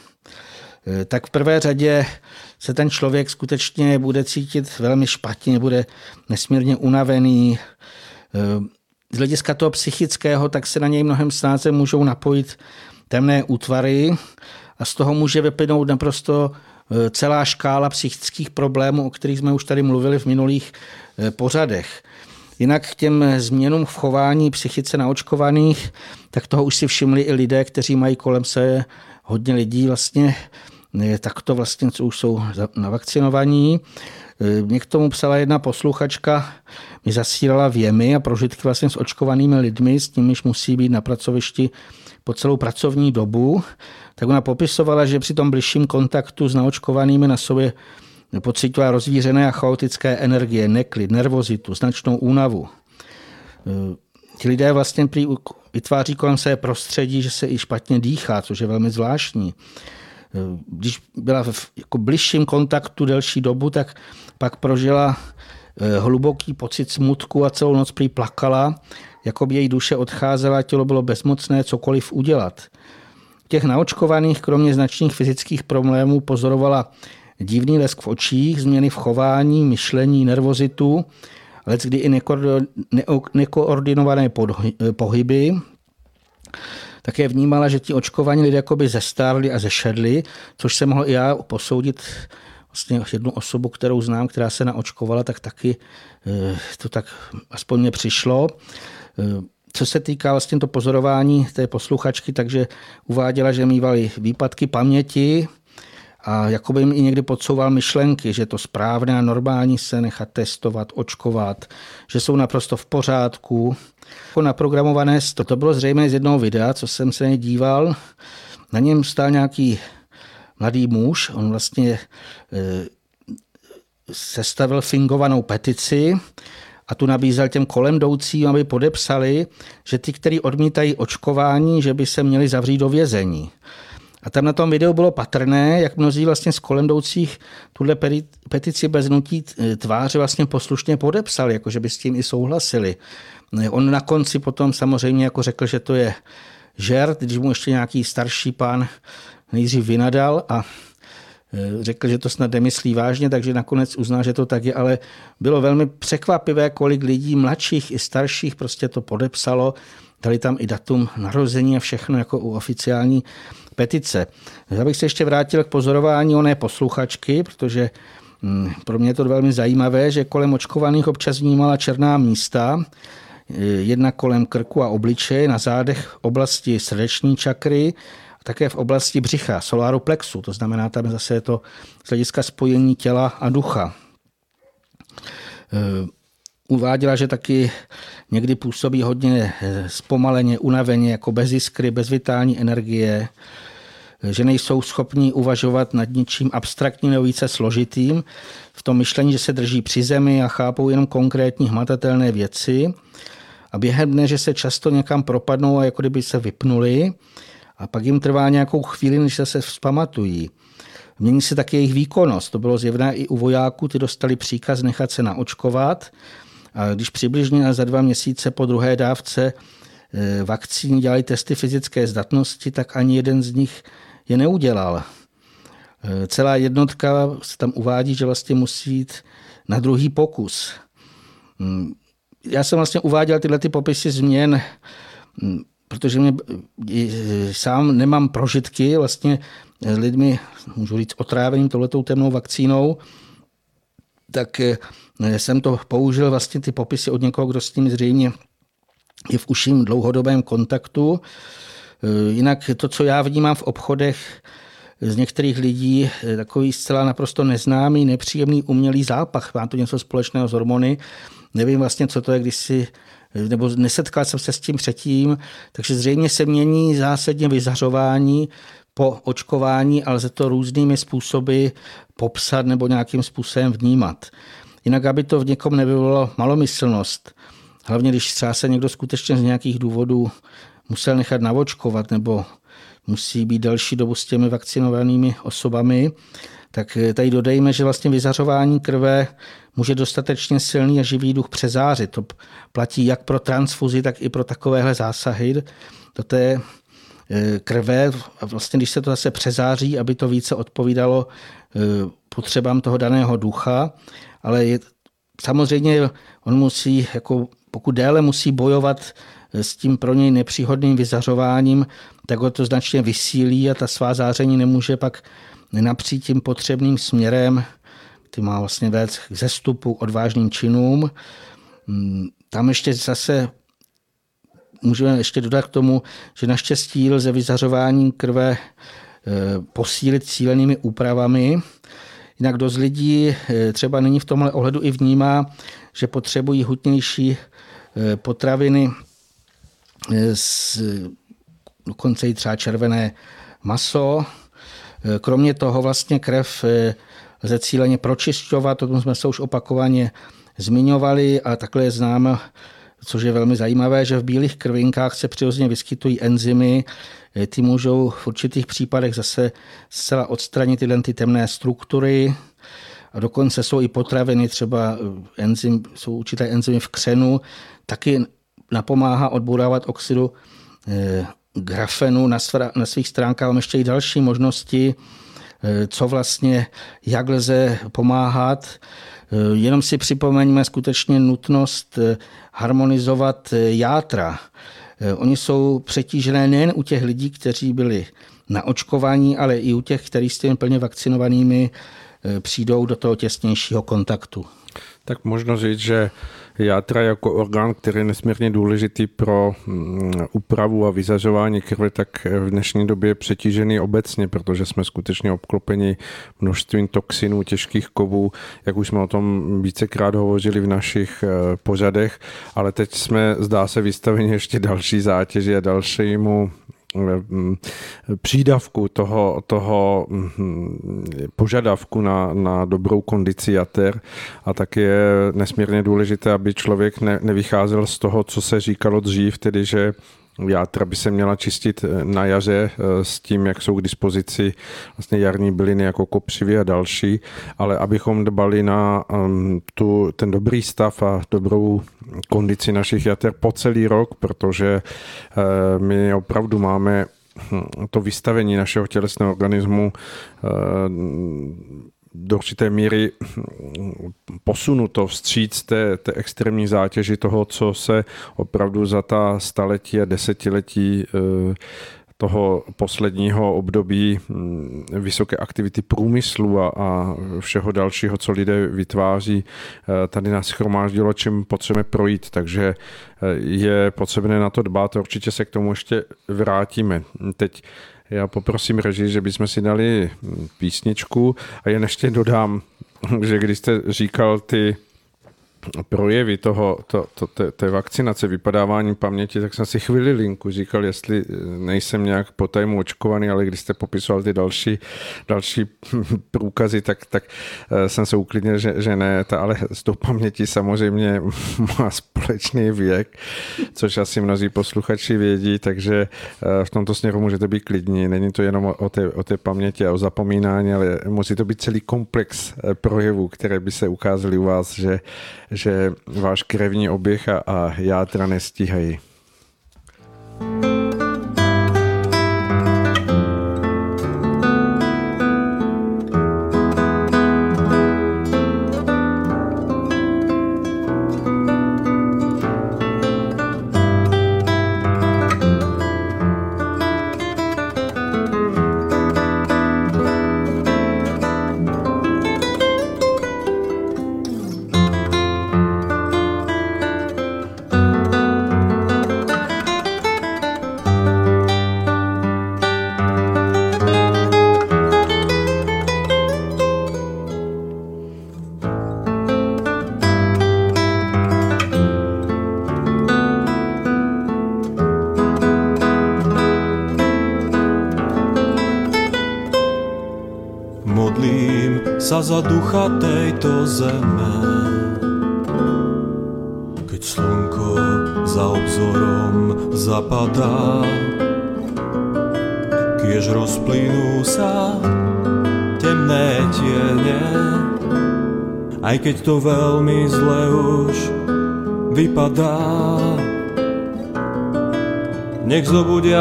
eh, tak v prvé řadě se ten člověk skutečně bude cítit velmi špatně, bude nesmírně unavený, z hlediska toho psychického, tak se na něj mnohem snáze můžou napojit temné útvary a z toho může vyplynout naprosto e, celá škála psychických problémů, o kterých jsme už tady mluvili v minulých e, pořadech. Jinak k těm změnům v chování psychice naočkovaných, tak toho už si všimli i lidé, kteří mají kolem se hodně lidí vlastně takto vlastně, co už jsou navakcinovaní. Mě k tomu psala jedna posluchačka, mi zasílala věmy a prožitky vlastně s očkovanými lidmi, s nimiž musí být na pracovišti po celou pracovní dobu. Tak ona popisovala, že při tom bližším kontaktu s naočkovanými na sobě pocitovala rozvířené a chaotické energie, neklid, nervozitu, značnou únavu. Ti lidé vlastně vytváří kolem sebe prostředí, že se i špatně dýchá, což je velmi zvláštní. Když byla v jako bližším kontaktu delší dobu, tak pak prožila eh, hluboký pocit smutku a celou noc prý plakala, jako by její duše odcházela, tělo bylo bezmocné cokoliv udělat. Těch naočkovaných, kromě značných fyzických problémů, pozorovala divný lesk v očích, změny v chování, myšlení, nervozitu, ale kdy i nekoordinované pohyby. Také vnímala, že ti očkovaní lidé jakoby zestárli a zešedli, což se mohl i já posoudit vlastně jednu osobu, kterou znám, která se naočkovala, tak taky eh, to tak aspoň mě přišlo. Eh, co se týká vlastně to pozorování té posluchačky, takže uváděla, že mývali výpadky paměti, a jakoby jim i někdy podsouval myšlenky, že to správné a normální se nechat testovat, očkovat, že jsou naprosto v pořádku. Jako naprogramované, to, to bylo zřejmé z jednoho videa, co jsem se díval. Na něm stál nějaký mladý muž, on vlastně e, sestavil fingovanou petici a tu nabízel těm kolem jdoucím, aby podepsali, že ty, kteří odmítají očkování, že by se měli zavřít do vězení. A tam na tom videu bylo patrné, jak mnozí vlastně z kolem jdoucích tuhle petici bez nutí e, tváře vlastně poslušně podepsali, jako že by s tím i souhlasili. On na konci potom samozřejmě jako řekl, že to je žert, když mu ještě nějaký starší pán nejdřív vynadal a e, řekl, že to snad nemyslí vážně, takže nakonec uznal, že to tak je, ale bylo velmi překvapivé, kolik lidí mladších i starších prostě to podepsalo, dali tam i datum narození a všechno jako u oficiální petice. Já bych se ještě vrátil k pozorování oné posluchačky, protože mm, pro mě je to velmi zajímavé, že kolem očkovaných občas vnímala černá místa, e, jedna kolem krku a obličeje, na zádech oblasti srdeční čakry, také v oblasti břicha, solaru plexu, to znamená, tam zase je to z hlediska spojení těla a ducha. Uváděla, že taky někdy působí hodně e, zpomaleně, unaveně, jako bez jiskry, bez vitální energie, že nejsou schopni uvažovat nad ničím abstraktním nebo více složitým, v tom myšlení, že se drží při zemi a chápou jenom konkrétní hmatatelné věci a během dne, že se často někam propadnou a jako kdyby se vypnuli a pak jim trvá nějakou chvíli, než se vzpamatují. Mění se také jejich výkonnost. To bylo zjevné i u vojáků, ty dostali příkaz nechat se naočkovat. A když přibližně za dva měsíce po druhé dávce e, vakcíny dělali testy fyzické zdatnosti, tak ani jeden z nich je neudělal. Celá jednotka se tam uvádí, že vlastně musí jít na druhý pokus. Hmm, já jsem vlastně uváděl tyhle ty popisy změn, hmm, protože mě sám nemám prožitky vlastně lidmi, můžu říct, otráveným tohletou temnou vakcínou, tak eh, jsem to použil vlastně ty popisy od někoho, kdo s tím zřejmě je v uším dlouhodobém kontaktu. Eh, jinak to, co já vnímám v obchodech, z některých lidí eh, takový zcela naprosto neznámý, nepříjemný umělý zápach. Má to něco společného s hormony. Nevím vlastně, co to je, když si nebo nesetkal jsem se s tím předtím, takže zřejmě se mění zásadně vyzařování po očkování, ale lze to různými způsoby popsat nebo nějakým způsobem vnímat. Jinak, aby to v někom nebylo malomyslnost, hlavně když třeba se někdo skutečně z nějakých důvodů musel nechat navočkovat nebo musí být další dobu s těmi vakcinovanými osobami, tak tady dodejme, že vlastně vyzařování krve může dostatečně silný a živý duch přezářit. To platí jak pro transfuzi, tak i pro takovéhle zásahy do té krve. A vlastně, když se to zase přezáří, aby to více odpovídalo e, potřebám toho daného ducha, ale je, samozřejmě on musí, jako pokud déle musí bojovat s tím pro něj nepříhodným vyzařováním, tak ho to značně vysílí a ta svá záření nemůže pak nenapřít tím potřebným směrem, ty má vlastně vést k zestupu, odvážným činům. Mm, tam ještě zase můžeme ještě dodat k tomu, že naštěstí lze vyzařování krve e, posílit cílenými úpravami. Jinak dost lidí e, třeba není v tomhle ohledu i vnímá, že potřebují hutnější e, potraviny, s, dokonce i třeba červené maso, Kromě toho vlastně krev lze cíleně pročišťovat, o tom jsme se už opakovaně zmiňovali a takhle je známo, což je velmi zajímavé, že v bílých krvinkách se přirozeně vyskytují enzymy, eh, ty můžou v určitých případech zase zcela odstranit tyhle ty temné struktury, a dokonce jsou i potraviny, třeba eh, enzym, jsou určité enzymy v křenu, taky napomáhá odbourávat oxidu grafenu. Na, svra, na svých stránkách mám ještě i další možnosti, eh, co vlastně, jak lze pomáhat. Eh, jenom si připomeňme skutečně nutnost eh, harmonizovat játra. Oni jsou přetížené nejen u těch lidí, kteří byli na očkování, ale i u těch, kteří s těmi plně vakcinovanými přijdou do toho těsnějšího kontaktu. Tak možno říct, že játra jako orgán, který je nesmírně důležitý pro mm, úpravu a vyzařování krve, tak v dnešní době je přetížený obecně, protože jsme skutečně obklopeni množstvím toxinů, těžkých kovů, jak už jsme o tom vícekrát hovořili v našich eh, pořadech, ale teď jsme, zdá se, vystaveni ještě další zátěži a dalšímu přídavku toho, toho mm, požadavku na, na dobrou kondici jater. A tak je nesmírně důležité, aby člověk ne, nevycházel z toho, co se říkalo dřív, tedy že játra by se měla čistit eh, na jaře eh, s tím, jak jsou k dispozici vlastně jarní byliny jako kopřivy a další, ale abychom dbali na um, tu, ten dobrý stav a dobrou kondici našich jater po celý rok, protože uh, my opravdu máme hm, to vystavení našeho tělesného organismu do určité míry posunuto vstříc té, té extrémní zátěži toho, co se opravdu za ta staletí a desetiletí eh, toho posledního období hm, vysoké aktivity průmyslu a, a všeho dalšího, co lidé vytváří, eh, tady nás schromáždilo, čím potřebujeme projít. Takže eh, je potřebné na to dbát určitě se k tomu ještě vrátíme. Teď já poprosím režii, že bychom si dali písničku. A jen ještě dodám, že když jste říkal ty projevy toho, to, to, té, té vakcinace, vypadávání paměti, tak jsem si chvíli linku říkal, jestli nejsem nějak po tajmu očkovaný, ale když jste popisoval ty další, další průkazy, tak, tak eh, jsem se uklidnil, že, že ne, ta, ale s tou paměti samozřejmě má společný věk, což asi mnozí posluchači vědí, takže eh, v tomto směru můžete být klidní. Není to jenom o té, o té paměti a o zapomínání, ale musí to být celý komplex eh, projevů, které by se ukázaly u vás, že že váš krevní oběh a, a játra nestíhají.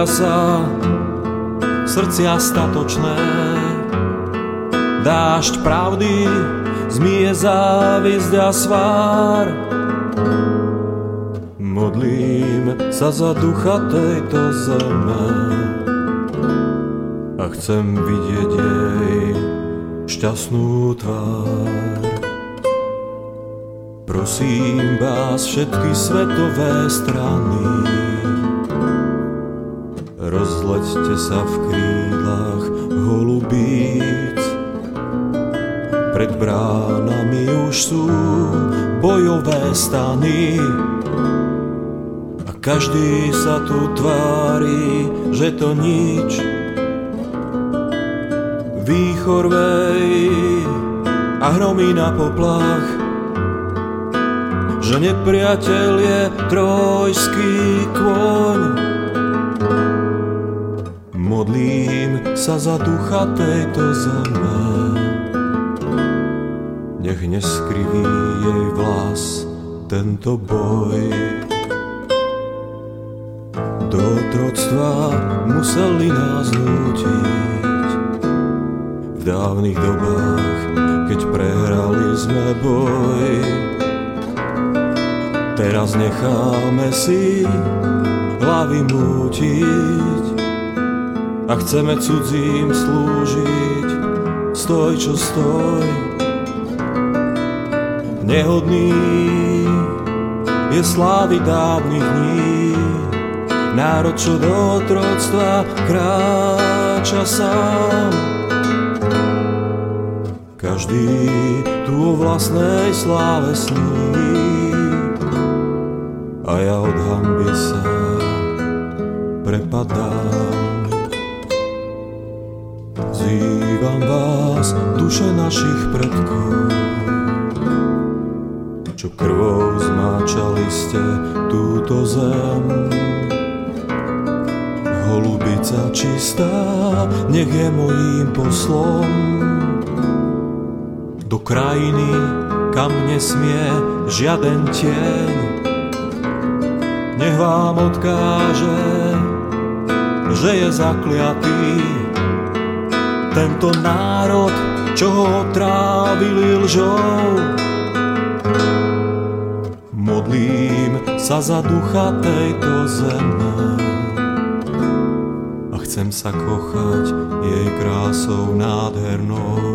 Zobudia sa srdcia statočné, dážď pravdy zmije závisť a svár. Modlím sa za ducha tejto zeme a chcem vidieť jej šťastnú tvár. Prosím vás všetky svetové strany, sa v krídlach holubíc. Pred bránami už sú bojové stany a každý sa tu tvári, že to nič. Výchor vej a hromí na poplach že nepriateľ je trojský kôň. Modlím sa za ducha tejto zeme, nech neskriví jej vlas tento boj. Do otroctva museli nás nútiť v dávnych dobách, keď prehrali sme boj. Teraz necháme si hlavy mútiť a chceme cudzím slúžiť. Stoj, čo stoj. Nehodný je slávy dávnych dní, národ, čo do otroctva kráča sám. Každý tu o vlastnej sláve sní a ja od hamby sa prepadám. Do krajiny, kam nesmie žiaden tieň nech vám odkáže, že je zakliatý tento národ, čo ho trávili lžou. Modlím sa za ducha tejto zeme a chcem sa kochať jej krásou nádhernou.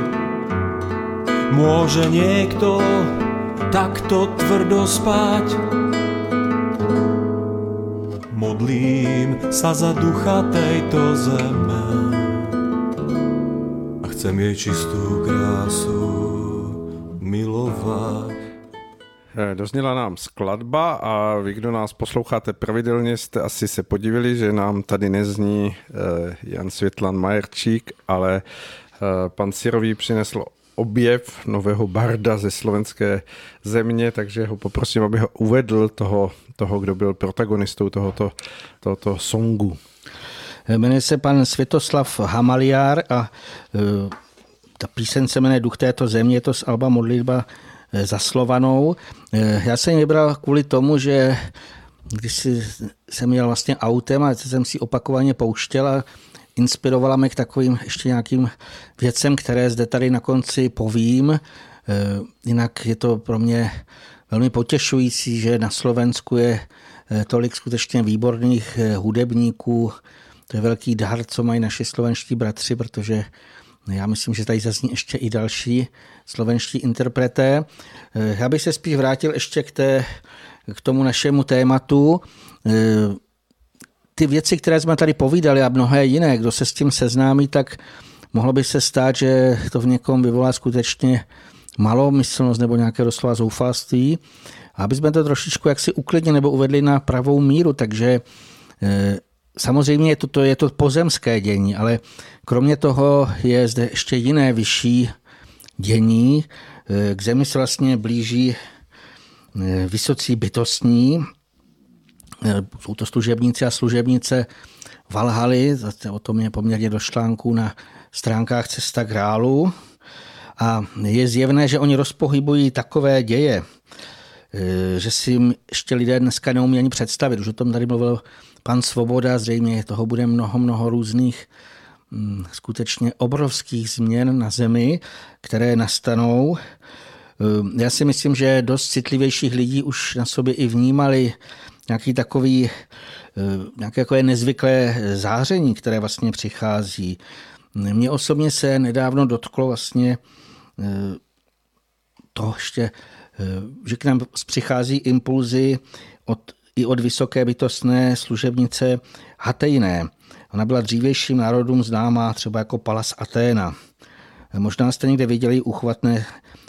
môže niekto takto tvrdo spať. Modlím sa za ducha tejto zeme a chcem jej čistú krásu milovať. Eh, dozněla nám skladba a vy, kdo nás posloucháte pravidelně, jste asi se podívali, že nám tady nezní eh, Jan Světlan Majerčík, ale eh, pan Sirový přinesl objev nového barda ze slovenské země, takže ho poprosím, aby ho uvedl toho, toho kdo byl protagonistou tohoto, tohoto songu. Jmenuje se pan Světoslav Hamaliár a ta píseň se jmenuje Duch této země, je to z Alba Modlitba Eh, zaslovanou. Eh, já jsem ji vybral kvůli tomu, že když jsem měl vlastně autem a jsem si opakovaně pouštěl a inspirovala mě k takovým ještě nějakým věcem, které zde tady na konci povím. Eh, jinak je to pro mě velmi potěšující, že na Slovensku je tolik skutečně výborných hudebníků. To je velký dar, co mají naši slovenští bratři, protože já myslím, že tady zazní ještě i další slovenští interpreté. Já bych se spíš vrátil ještě k, té, k tomu našemu tématu. Ty věci, které jsme tady povídali a mnohé jiné, kdo se s tím seznámí, tak mohlo by se stát, že to v někom vyvolá skutečně malomyslnost nebo nějaké doslova zoufalství. Aby jsme to trošičku jaksi uklidnili nebo uvedli na pravou míru, takže eh, Samozřejmě je to, to, je to pozemské dění, ale kromě toho je zde ještě jiné vyšší dění. Eh, k zemi se vlastně blíží eh, vysocí bytostní. Eh, jsou to služebníci a služebnice Valhaly, o tom je poměrně do článků na stránkách Cesta Grálu. A je zjevné, že oni rozpohybují takové děje, že si ještě lidé dneska neumí ani představit. Už o tom tady mluvil pan Svoboda, zřejmě toho bude mnoho, mnoho různých mm, skutečně obrovských změn na zemi, které nastanou. Ehm, já si myslím, že dost citlivějších lidí už na sobě i vnímali nějaký takový, ehm, nějaké takové nezvyklé záření, které vlastně přichází. Mně osobně se nedávno dotklo vlastně ehm, to ještě, že k nám přichází impulzy od i od vysoké bytostné služebnice Hatejné. Ona byla dřívějším národům známá třeba jako Palas Aténa. Možná jste někde viděli uchvatné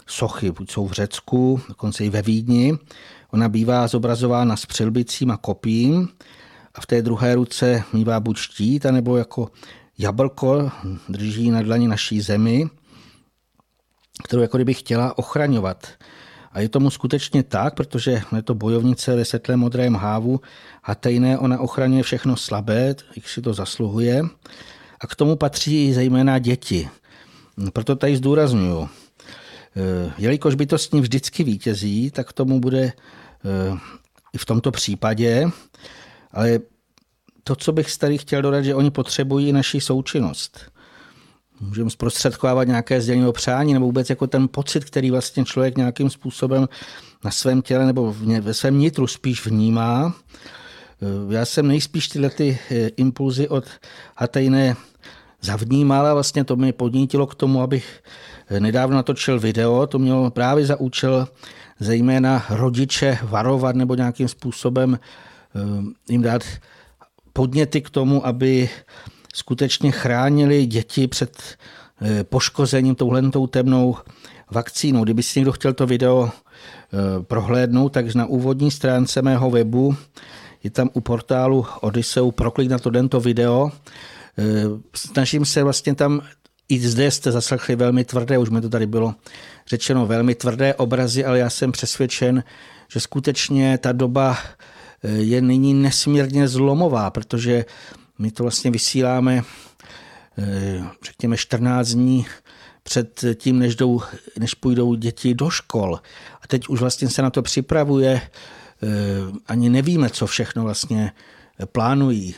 sochy, buď jsou v Řecku, dokonce i ve Vídni. Ona bývá zobrazována s přilbicím a kopím a v té druhé ruce mývá buď štít, anebo jako jablko drží na dlani naší zemi, kterou jako kdyby chtěla ochraňovat. A je tomu skutečně tak, protože je to bojovnice ve světlé modrém hávu a tajné ona ochraňuje všechno slabé, jak si to zasluhuje. A k tomu patří i zejména děti. Proto tady zdůraznuju. Eh, jelikož bytostní vždycky vítězí, tak tomu bude i v tomto případě. Ale to, co bych tady chtěl dodat, že oni potřebují naši součinnost můžeme zprostředkovávat nějaké sdělení o přání nebo vůbec jako ten pocit, který vlastně člověk nějakým způsobem na svém těle nebo ve svém nitru spíš vnímá. Eh, já jsem nejspíš tyhle ty eh, impulzy od Hatejné zavnímal a vlastně to mě podnítilo k tomu, abych eh, nedávno natočil video. To mělo právě za účel zejména rodiče varovat nebo nějakým způsobem jim dát podněty k tomu, aby skutečně chránili děti před eh, poškozením touhlentou temnou vakcínou. Kdyby si někdo chtěl to video eh, prohlédnout, tak na úvodní stránce mého webu je tam u portálu Odysseu proklik na to tento video. Eh, snažím se vlastně tam i zde jste zaslechli velmi tvrdé, už mi to tady bylo řečeno, velmi tvrdé obrazy, ale já jsem přesvědčen, že skutečně ta doba je nyní nesmírně zlomová, protože my to vlastně vysíláme, eh, řekněme, 14 dní před tím, než, jdou, než půjdou děti do škol. A teď už vlastně se na to připravuje, eh, ani nevíme, co všechno vlastně plánují.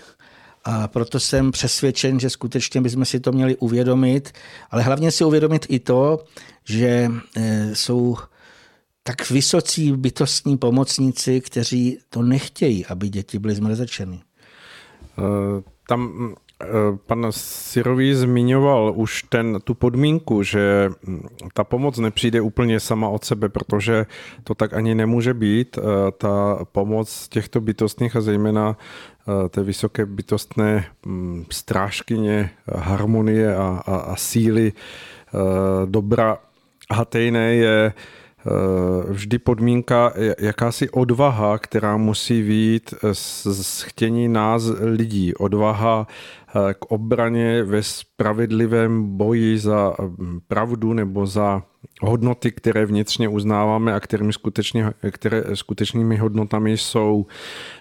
A proto jsem přesvědčen, že skutečně bychom si to měli uvědomit, ale hlavně si uvědomit i to, že eh, jsou tak vysocí bytostní pomocníci, kteří to nechtějí, aby děti byly zmrzačeny. Tam eh, pan Sirový zmiňoval už ten, tu podmínku, že hm, ta pomoc nepřijde úplně sama od sebe, protože to tak ani nemůže být. Eh, ta pomoc těchto bytostných a zejména eh, té vysoké bytostné hm, strážkyně harmonie a, a, a síly dobra Hatejné je vždy podmínka, jakási odvaha, která musí být z chtění nás lidí. Odvaha k obraně ve spravedlivém boji za pravdu nebo za hodnoty, které vnitřně uznáváme a kterými skutečně, které skutečnými hodnotami jsou.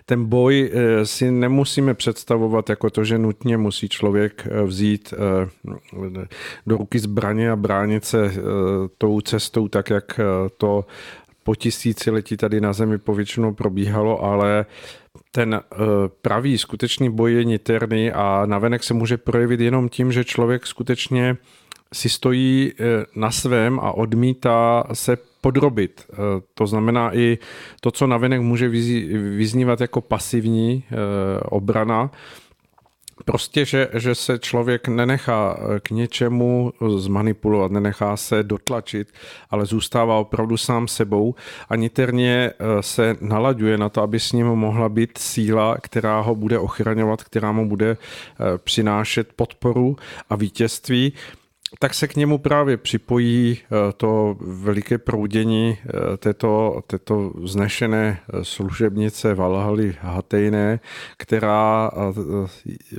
Ten boj eh, si nemusíme představovat jako to, že nutně musí člověk eh, vzít eh, do ruky zbraně a bránit se tou cestou tak, jak to po tisíciletí tady na Zemi povětšinou probíhalo, ale ten pravý skutečný boj je niterný a navenek se může projevit jenom tím, že člověk skutečně si stojí eh, na svém a odmítá se podrobit. Eh, to znamená i to, co navenek může vyznívat jako pasivní obrana, Prostě, že, že se člověk nenechá k něčemu zmanipulovat, nenechá se dotlačit, ale zůstává opravdu sám sebou a niterně se nalaďuje na to, aby s ním mohla být síla, která ho bude ochraňovat, která mu bude přinášet podporu a vítězství tak se k němu právě připojí eh, to veliké proudění eh, této, této znešené eh, služebnice Valhaly Hatejné, která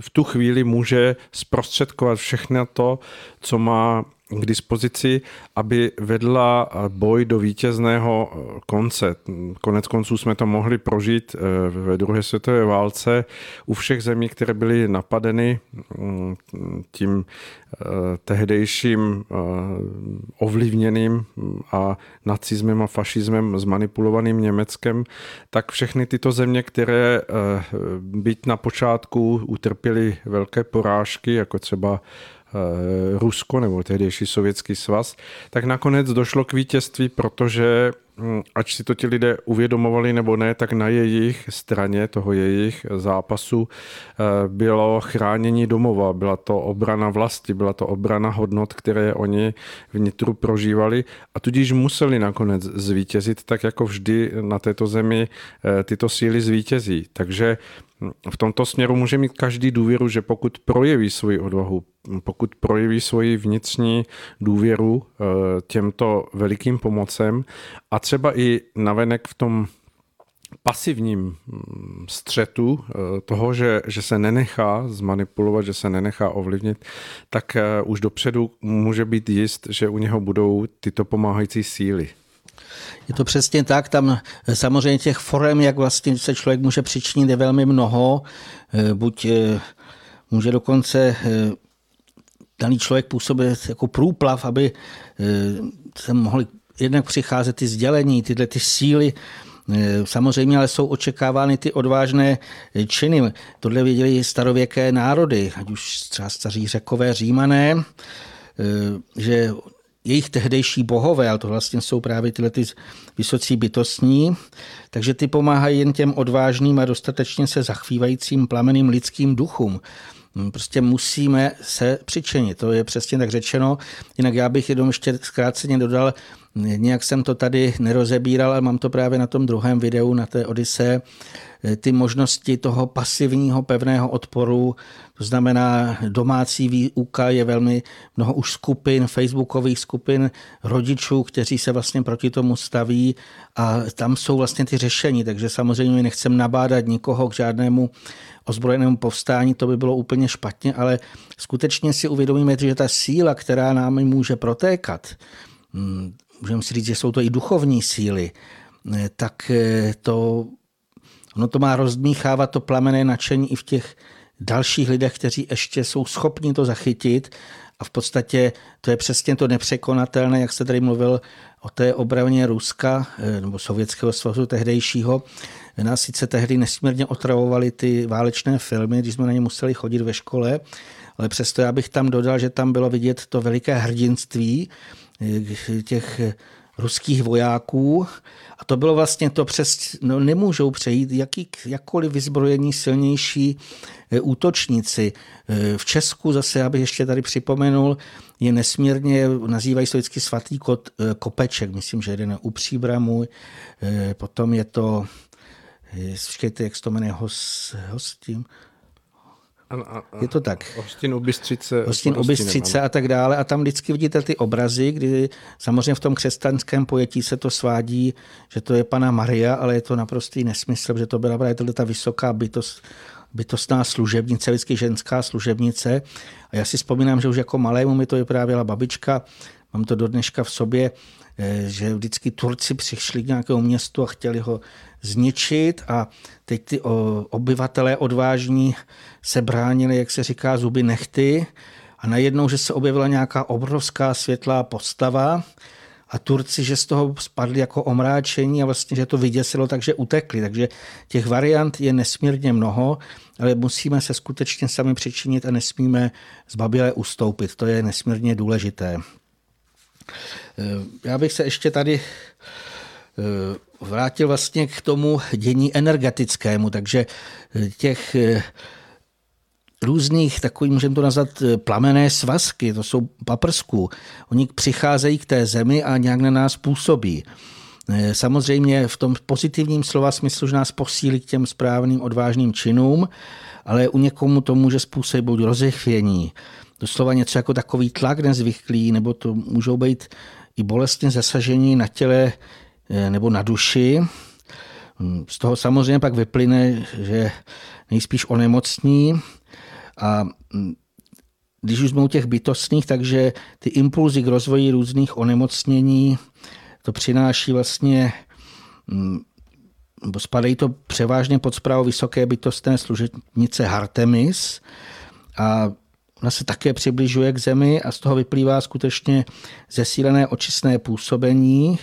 v tu chvíli může zprostředkovat všechno to, co má k dispozici, aby vedla boj do vítězného konce. Konec konců jsme to mohli prožít ve druhé světové válce u všech zemí, které byly napadeny mm, tím tehdejším ovlivněným a nacismem a fašismem zmanipulovaným Německem, tak všechny tyto země, které byť na počátku utrpěly velké porážky, jako třeba Eh, Rusko nebo tehdejší sovětský svaz, tak nakonec došlo k vítězství, protože hm, ač si to ti lidé uvědomovali nebo ne, tak na jejich straně toho jejich zápasu eh, bylo chránění domova, byla to obrana vlasti, byla to obrana hodnot, které oni vnitru prožívali a tudíž museli nakonec zvítězit, tak jako vždy na této zemi eh, tyto síly zvítězí. Takže v tomto směru může mít každý důvěru, že pokud projeví svoji odvahu, pokud projeví svoji vnitřní důvěru eh, těmto velikým pomocem a třeba i navenek v tom pasivním mm, střetu eh, toho, že, že se nenechá zmanipulovat, že se nenechá ovlivnit, tak eh, už dopředu může být jist, že u něho budou tyto pomáhající síly. Je to přesně tak, tam eh, samozřejmě těch forem, jak vlastně se člověk může přičinit, je velmi mnoho. Eh, buď eh, může dokonce daný člověk působit jako průplav, aby se mohly jednak přicházet ty sdělení, tyhle ty síly, Samozřejmě ale jsou očekávány ty odvážné činy. Tohle věděli starověké národy, ať už třeba staří řekové římané, že jejich tehdejší bohové, ale to vlastně jsou právě tyhle ty vysocí bytostní, takže ty pomáhají jen těm odvážným a dostatečně se zachvívajícím plameným lidským duchům. Hm, prostě musíme se přičinit, to je přesně tak řečeno. Jinak já bych jenom ještě zkráceně dodal, nějak jsem to tady nerozebíral, ale mám to právě na tom druhém videu, na té Odise, ty možnosti toho pasivního pevného odporu, to znamená domácí výuka, je velmi mnoho už skupin, facebookových skupin rodičů, kteří se vlastně proti tomu staví a tam jsou vlastně ty řešení, takže samozřejmě nechcem nabádat nikoho k žádnému ozbrojenému povstání, to by bylo úplně špatně, ale skutečně si uvědomíme, že ta síla, která nám může protékat, hm, můžeme si říct, že jsou to i duchovní síly, tak to Ono to má rozdmíchávat to plamené nadšení i v těch dalších lidech, kteří ještě jsou schopni to zachytit a v podstatě to je přesně to nepřekonatelné, jak jste tady mluvil o té obraně Ruska eh, nebo Sovětského svazu tehdejšího. Nás sice tehdy nesmírně otravovali ty válečné filmy, když jsme na ně museli chodit ve škole, ale přesto já bych tam dodal, že tam bylo vidět to veliké hrdinství eh, těch ruských vojáků. A to bylo vlastně to přes, no nemůžou přejít jaký, jakkoliv vyzbrojení silnější eh, útočníci. Eh, v Česku zase, abych ještě tady připomenul, je nesmírně, nazývají se vždycky svatý kot, eh, kopeček, myslím, že jeden u Příbramu, potom je to, počkejte, jak se to jmenuje, host, hostím, A, a, a, Je to tak. Hostin u Bystřice. Hostin pod u Hostinem, Bystřice ano. a tak dále. A tam vždycky vidíte ty obrazy, kdy samozřejmě v tom křesťanském pojetí se to svádí, že to je pana Maria, ale je to naprostý nesmysl, že to byla právě ta vysoká bytost, bytostná služebnice, vždycky ženská služebnice. A já si vzpomínám, že už jako malému mi to vyprávěla babička, mám to do dneška v sobě, eh, že vždycky Turci přišli k nějakému městu a chtěli ho zničit a teď ty obyvatelé odvážní se bránili, jak se říká, zuby nechty a najednou, že se objevila nějaká obrovská světlá postava a Turci, že z toho spadli jako omráčení a vlastně, že to vyděsilo, takže utekli. Takže těch variant je nesmírně mnoho, ale musíme se skutečně sami přičinit a nesmíme zbabile ustoupit. To je nesmírně důležité. Já bych se ještě tady eh, vrátil vlastně k tomu dění energetickému, takže eh, těch eh, různých takový, můžeme to nazvat plamené svazky, to jsou paprsků. Oni přicházejí k té zemi a nějak na nás působí. Samozřejmě v tom pozitivním slova smyslu, že nás posílí k těm správným odvážným činům, ale u někomu to může způsobit rozechvění, doslova něco jako takový tlak nezvyklý, nebo to můžou být i bolestně zasažení na těle nebo na duši. Z toho samozřejmě pak vyplyne, že nejspíš onemocní a když už jsme u těch bytostných, takže ty impulzy k rozvoji různých onemocnění to přináší vlastně, nebo spadají to převážně pod zprávu vysoké bytostné služebnice Artemis a ona se také přibližuje k zemi a z toho vyplývá skutečně zesílené očistné působení.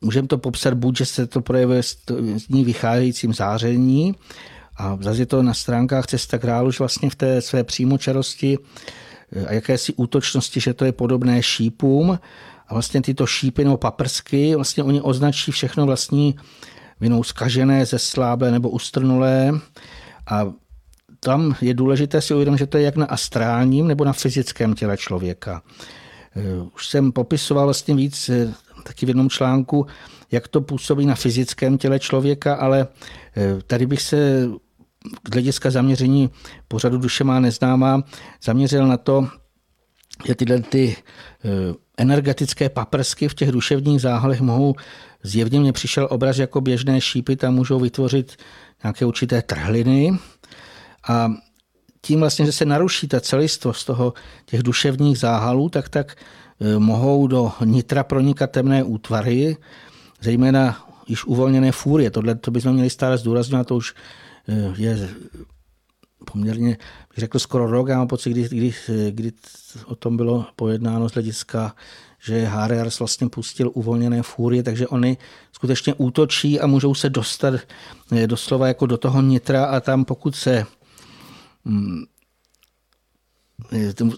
Můžeme to popsat buď, že se to projevuje z ní vycházejícím záření, a zase je to na stránkách Cesta králuž vlastně v té své přímočarosti a jakési útočnosti, že to je podobné šípům. A vlastně tyto šípy nebo paprsky, vlastně oni označí všechno vlastní vinou zkažené, zesláblé nebo ustrnulé. A tam je důležité si uvědomit, že to je jak na astrálním nebo na fyzickém těle člověka. Už jsem popisoval vlastně víc taky v jednom článku, jak to působí na fyzickém těle člověka, ale tady bych se z hlediska zaměření pořadu duše má neznámá zaměřil na to, že tyhle ty energetické paprsky v těch duševních záhalech mohou zjevně mně přišel obraz jako běžné šípy, tam můžou vytvořit nějaké určité trhliny. A tím vlastně, že se naruší ta celistvost toho těch duševních záhalů, tak tak mohou do nitra pronikat temné útvary, zejména již uvolněné fúrie. Tohle to bychom měli stále zdůrazňovat, to už je poměrně, bych řekl, skoro rok, já mám pocit, kdy, kdy, kdy o tom bylo pojednáno z hlediska, že Harriers vlastně pustil uvolněné fúrie, takže oni skutečně útočí a můžou se dostat doslova jako do toho nitra a tam pokud se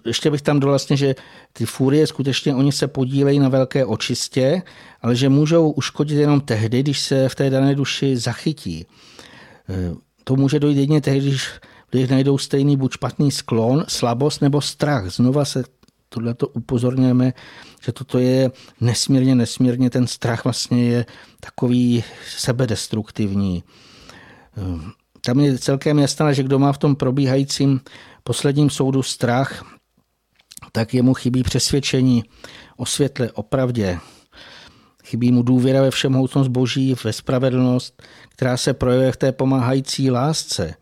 ještě bych tam vlastně, že ty fúrie skutečně oni se podílejí na velké očistě, ale že můžou uškodit jenom tehdy, když se v té dané duši zachytí. To může dojít jedině tehdy, když když najdou stejný buď špatný sklon, slabost nebo strach. Znova se tohleto upozorňujeme, že toto je nesmírně, nesmírně, ten strach vlastně je takový sebedestruktivní. Tam je celkem jasné, že kdo má v tom probíhajícím posledním soudu strach, tak jemu chybí přesvědčení o světle, o pravdě. Chybí mu důvěra ve všemohoucnost Boží, ve spravedlnost, která se projevuje v té pomáhající lásce.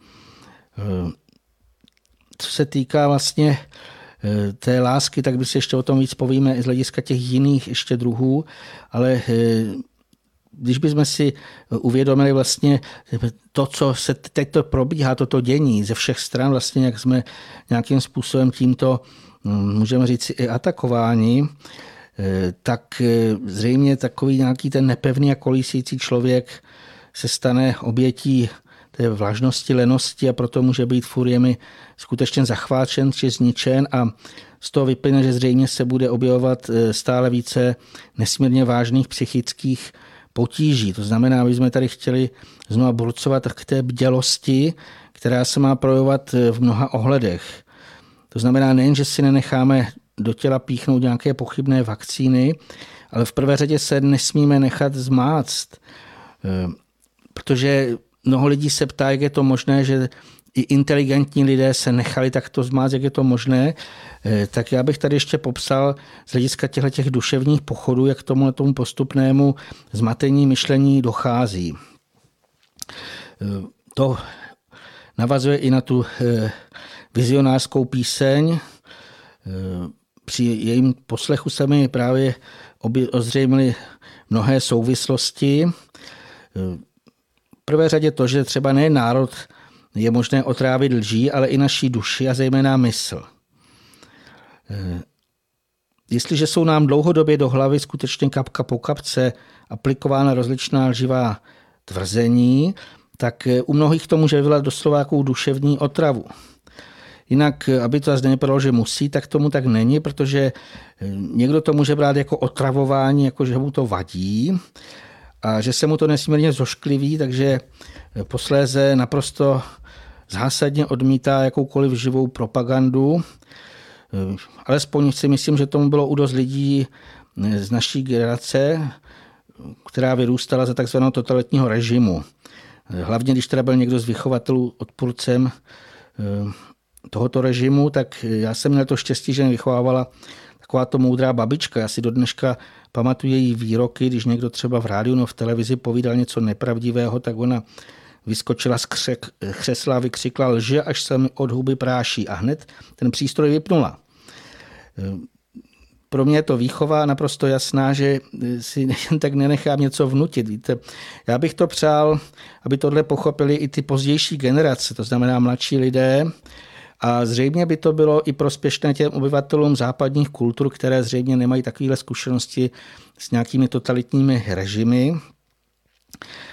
Co se týká vlastně té lásky, tak by se ještě o tom víc povíme i z hlediska těch jiných ještě druhů, ale když bychom si uvědomili vlastně to, co se teď to probíhá, toto dění ze všech stran, vlastně jak jsme nějakým způsobem tímto, můžeme říct, i atakováni, tak zřejmě takový nějaký ten nepevný a kolísící člověk se stane obětí té vlažnosti, lenosti a proto může být furiemi skutečně zachváčen či zničen a z toho vyplyne, že zřejmě se bude objevovat stále více nesmírně vážných psychických potíží. To znamená, aby jsme tady chtěli znovu burcovat k té bdělosti, která se má projevovat v mnoha ohledech. To znamená nejen, že si nenecháme do těla píchnout nějaké pochybné vakcíny, ale v prvé řadě se nesmíme nechat zmáct, protože mnoho lidí se ptá, jak je to možné, že i inteligentní lidé se nechali takto zmást, jak je to možné, eh, tak já bych tady ještě popsal z hlediska těchto těch duševních pochodů, jak tomu tomu postupnému zmatení myšlení dochází. Eh, to navazuje i na tu vizionářskou píseň. Při jejím poslechu se mi právě ozřejmily mnohé souvislosti. V prvé řadě to, že třeba ne národ je možné otrávit lží, ale i naší duši a zejména mysl. Jestliže jsou nám dlouhodobě do hlavy skutečně kapka po kapce aplikována rozličná lživá tvrzení, tak u mnohých to může vyvolat doslova jakou duševní otravu. Jinak, aby to zase nevypadalo, že musí, tak tomu tak není, protože někdo to může brát jako otravování, jako že mu to vadí a že se mu to nesmírně zoškliví, takže posléze naprosto zásadně odmítá jakoukoliv živou propagandu. Alespoň si myslím, že tomu bylo u dost lidí z naší generace, která vyrůstala za takzvaného totalitního režimu. Hlavně, když teda byl někdo z vychovatelů odpůrcem eh, tohoto režimu, tak já jsem měl to štěstí, že mě vychovávala taková to moudrá babička. Já si do dneška pamatuju její výroky, když někdo třeba v rádiu nebo v televizi povídal něco nepravdivého, tak ona vyskočila z křesla a vykřikla lže, až se mi od huby práší a hned ten přístroj vypnula. Pro mě je to výchova naprosto jasná, že si jen tak nenechám něco vnutit. Víte, já bych to přál, aby tohle pochopili i ty pozdější generace, to znamená mladší lidé, a zřejmě by to bylo i prospěšné těm obyvatelům západních kultur, které zřejmě nemají takovéhle zkušenosti s nějakými totalitními režimy.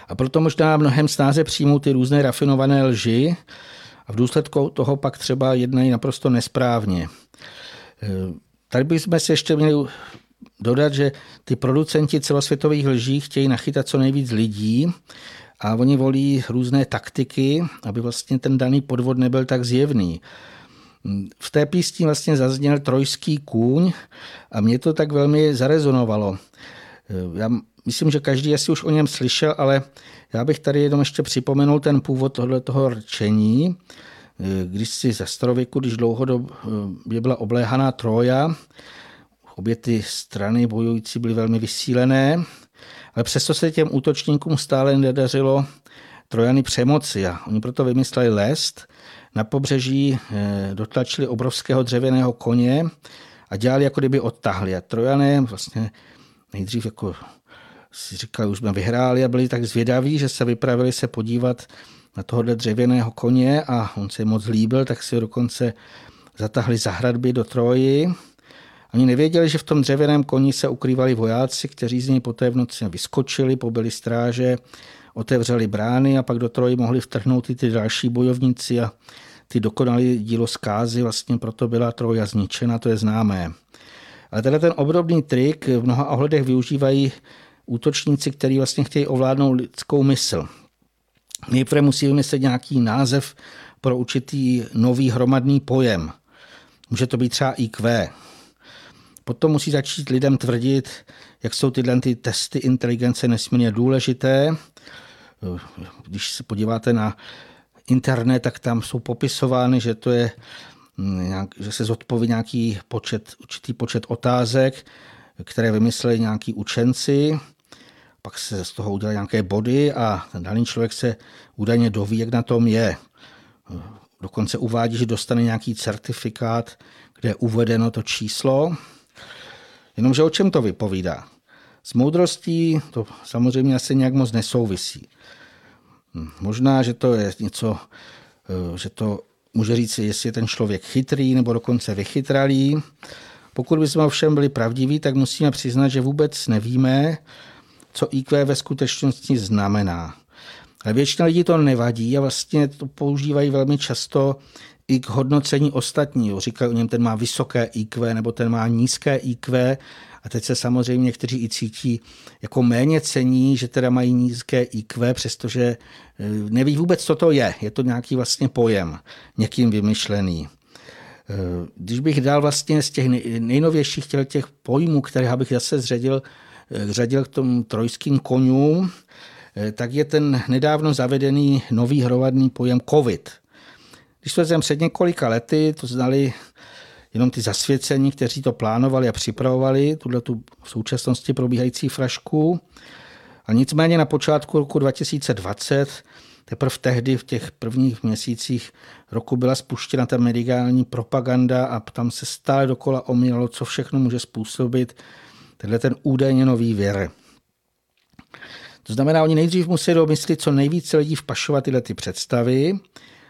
A proto možná mnohem snáze přijmou ty různé rafinované lži a v důsledku toho pak třeba jednají naprosto nesprávně. Tady bychom si ještě měli dodat, že ty producenti celosvětových lží chtějí nachytat co nejvíc lidí a oni volí různé taktiky, aby vlastně ten daný podvod nebyl tak zjevný. V té písni vlastně zazněl trojský kůň a mě to tak velmi zarezonovalo. Já myslím, že každý asi už o něm slyšel, ale já bych tady jenom ještě připomenul ten původ tohoto rčení. Když si za starověku, když dlouhodobě byla obléhaná Troja, obě ty strany bojující byly velmi vysílené, ale přesto se těm útočníkům stále nedařilo Trojany přemoci a oni proto vymysleli lest. Na pobřeží eh, dotlačili obrovského dřevěného koně a dělali, jako kdyby odtahli. A Trojané vlastně nejdřív jako říkali, už jsme vyhráli a byli tak zvědaví, že se vypravili se podívat na tohohle dřevěného koně a on se moc líbil, tak si ho dokonce zatahli za hradby do Troji Oni nevěděli, že v tom dřevěném koni se ukrývali vojáci, kteří z něj poté v noci vyskočili, pobili stráže, otevřeli brány a pak do Troji mohli vtrhnout i ty další bojovníci a ty dokonali dílo zkázy, vlastně proto byla Troja zničena, to je známé. Ale tenhle ten obdobný trik v mnoha ohledech využívají útočníci, kteří vlastně chtějí ovládnout lidskou mysl. Nejprve musí vymyslet nějaký název pro určitý nový hromadný pojem. Může to být třeba IQ, Potom musí začít lidem tvrdit, jak jsou tyhle ty testy inteligence nesmírně důležité. Když se podíváte na internet, tak tam jsou popisovány, že to je nějak, že se zodpoví nějaký počet, určitý počet otázek, které vymysleli nějaký učenci, pak se z toho udělají nějaké body a ten daný člověk se údajně doví, jak na tom je. Dokonce uvádí, že dostane nějaký certifikát, kde je uvedeno to číslo Jenomže o čem to vypovídá? S moudrostí to samozřejmě asi nějak moc nesouvisí. Možná, že to je něco, eh, že to může říct, jestli je ten člověk chytrý nebo dokonce vychytralý. Pokud bychom ovšem byli pravdiví, tak musíme přiznat, že vůbec nevíme, co IQ ve skutečnosti znamená. Ale většina lidí to nevadí a vlastně to používají velmi často i k hodnocení ostatního. Říkají o něm, ten má vysoké IQ nebo ten má nízké IQ. A teď se samozřejmě někteří i cítí jako méně cení, že teda mají nízké IQ, přestože e, neví vůbec, co to je. Je to nějaký vlastně pojem, někým vymyšlený. E, když bych dal vlastně z těch nejnovějších těch pojmů, které bych zase zředil, řadil k tomu trojským konům, tak je ten nedávno zavedený nový hromadný pojem COVID – Když to vezmeme před několika lety, to znali jenom ty zasvěcení, kteří to plánovali a připravovali, tuhle tu v současnosti probíhající frašku. A nicméně na počátku roku 2020 teprve tehdy v těch prvních měsících roku byla spuštěna ta mediální propaganda a tam se stále dokola omílalo, co všechno může způsobit tenhle ten údajně nový věr. To znamená, oni nejdřív museli domyslit co nejvíce lidí vpašovat tyhle ty představy,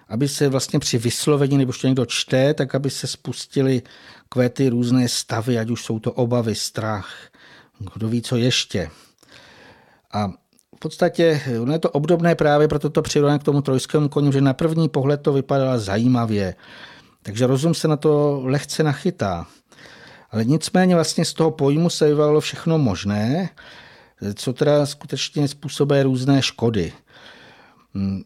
aby se vlastně při vyslovení, nebo to někdo čte, tak aby se spustili kvéty různé stavy, ať už jsou to obavy, strach, kdo ví, co ještě. A v podstatě ono je to obdobné právě pro toto přirovnání k tomu trojskému koni, že na první pohled to vypadalo zajímavě. Takže rozum se na to lehce nachytá. Ale nicméně vlastně z toho pojmu se vyvalilo všechno možné, co teda skutečně způsobuje různé škody. Hmm.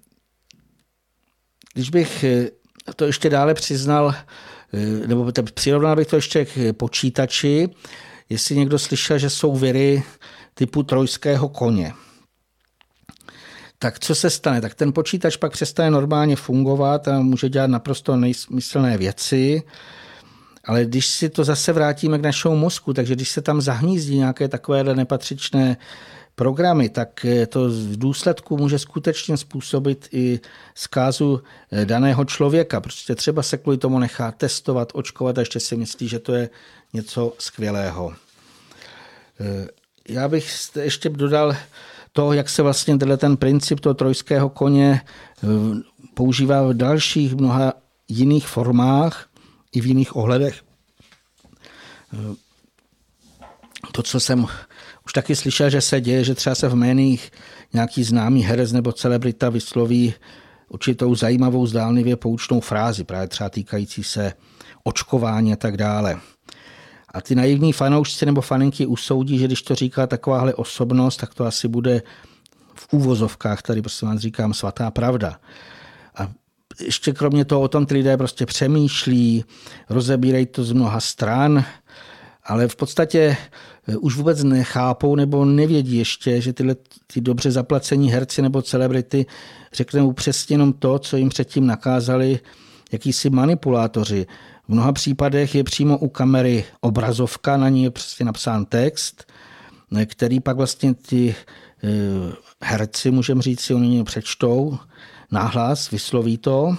Když bych eh, to ještě dále přiznal, eh, nebo přirovnal bych to ještě k počítači, jestli někdo slyšel, že jsou viry typu trojského koně. Tak co se stane? Tak ten počítač pak přestane normálně fungovat a může dělat naprosto nejsmyslné věci. Ale když si to zase vrátíme k našemu mozku, takže když se tam zahnízdí nějaké takovéhle nepatřičné programy, tak to v důsledku může skutečně způsobit i zkázu eh, daného člověka. Prostě třeba se kvůli tomu nechá testovat, očkovat a ještě si myslí, že to je něco skvělého. Eh, já bych ještě dodal to, jak se vlastně tenhle ten princip toho trojského koně eh, používá v dalších mnoha jiných formách i v jiných ohledech. To, co jsem už taky slyšel, že se děje, že třeba se v médiích nějaký známý herec nebo celebrita vysloví určitou zajímavou zdálnivě poučnou frázi, právě třeba týkající se očkování a tak dále. A ty naivní fanoušci nebo faninky usoudí, že když to říká takováhle osobnost, tak to asi bude v úvozovkách, tady prostě vám říkám, svatá pravda. Ještě kromě toho o tom ty lidé prostě přemýšlí, rozebírají to z mnoha stran, ale v podstatě eh, už vůbec nechápou nebo nevědí ještě, že tyhle ty dobře zaplacení herci nebo celebrity řeknou přesně jenom to, co jim předtím nakázali jakýsi manipulátoři. V mnoha případech je přímo u kamery obrazovka, na ní je přesně napsán text, který pak vlastně ty eh, herci, můžeme říct si, oni přečtou náhlas, vysloví to.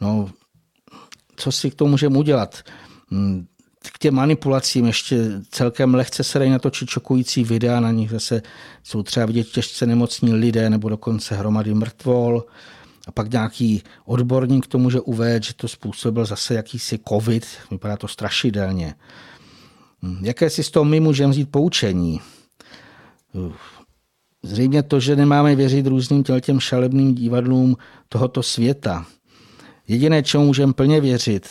No, co si k tomu můžeme udělat? Hmm, k těm manipulacím ještě celkem lehce se dají natočit čokující videa, na nich zase jsou třeba vidět těžce nemocní lidé nebo dokonce hromady mrtvol. A pak nějaký odborník k tomu, že uvést, že to způsobil zase jakýsi covid, vypadá to strašidelně. Hm, jaké si z toho my můžeme vzít poučení? Zřejmě to, že nemáme věřit různým těm šalebným divadlům tohoto světa. Jediné, čemu můžeme plně věřit,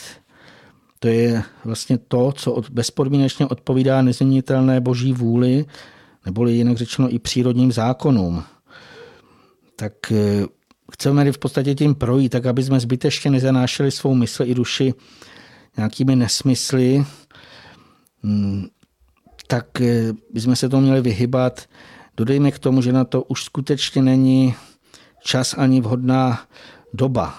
to je vlastně to, co bezpodmínečně odpovídá nezměnitelné boží vůli, neboli jinak řečeno i přírodním zákonům. Tak eh, chceme v podstatě tím projít, tak aby jsme zbytečně nezanášeli svou mysl i duši nějakými nesmysly, hm, tak eh, bychom se to měli vyhybat. Dodejme k tomu, že na to už skutečně není čas ani vhodná doba.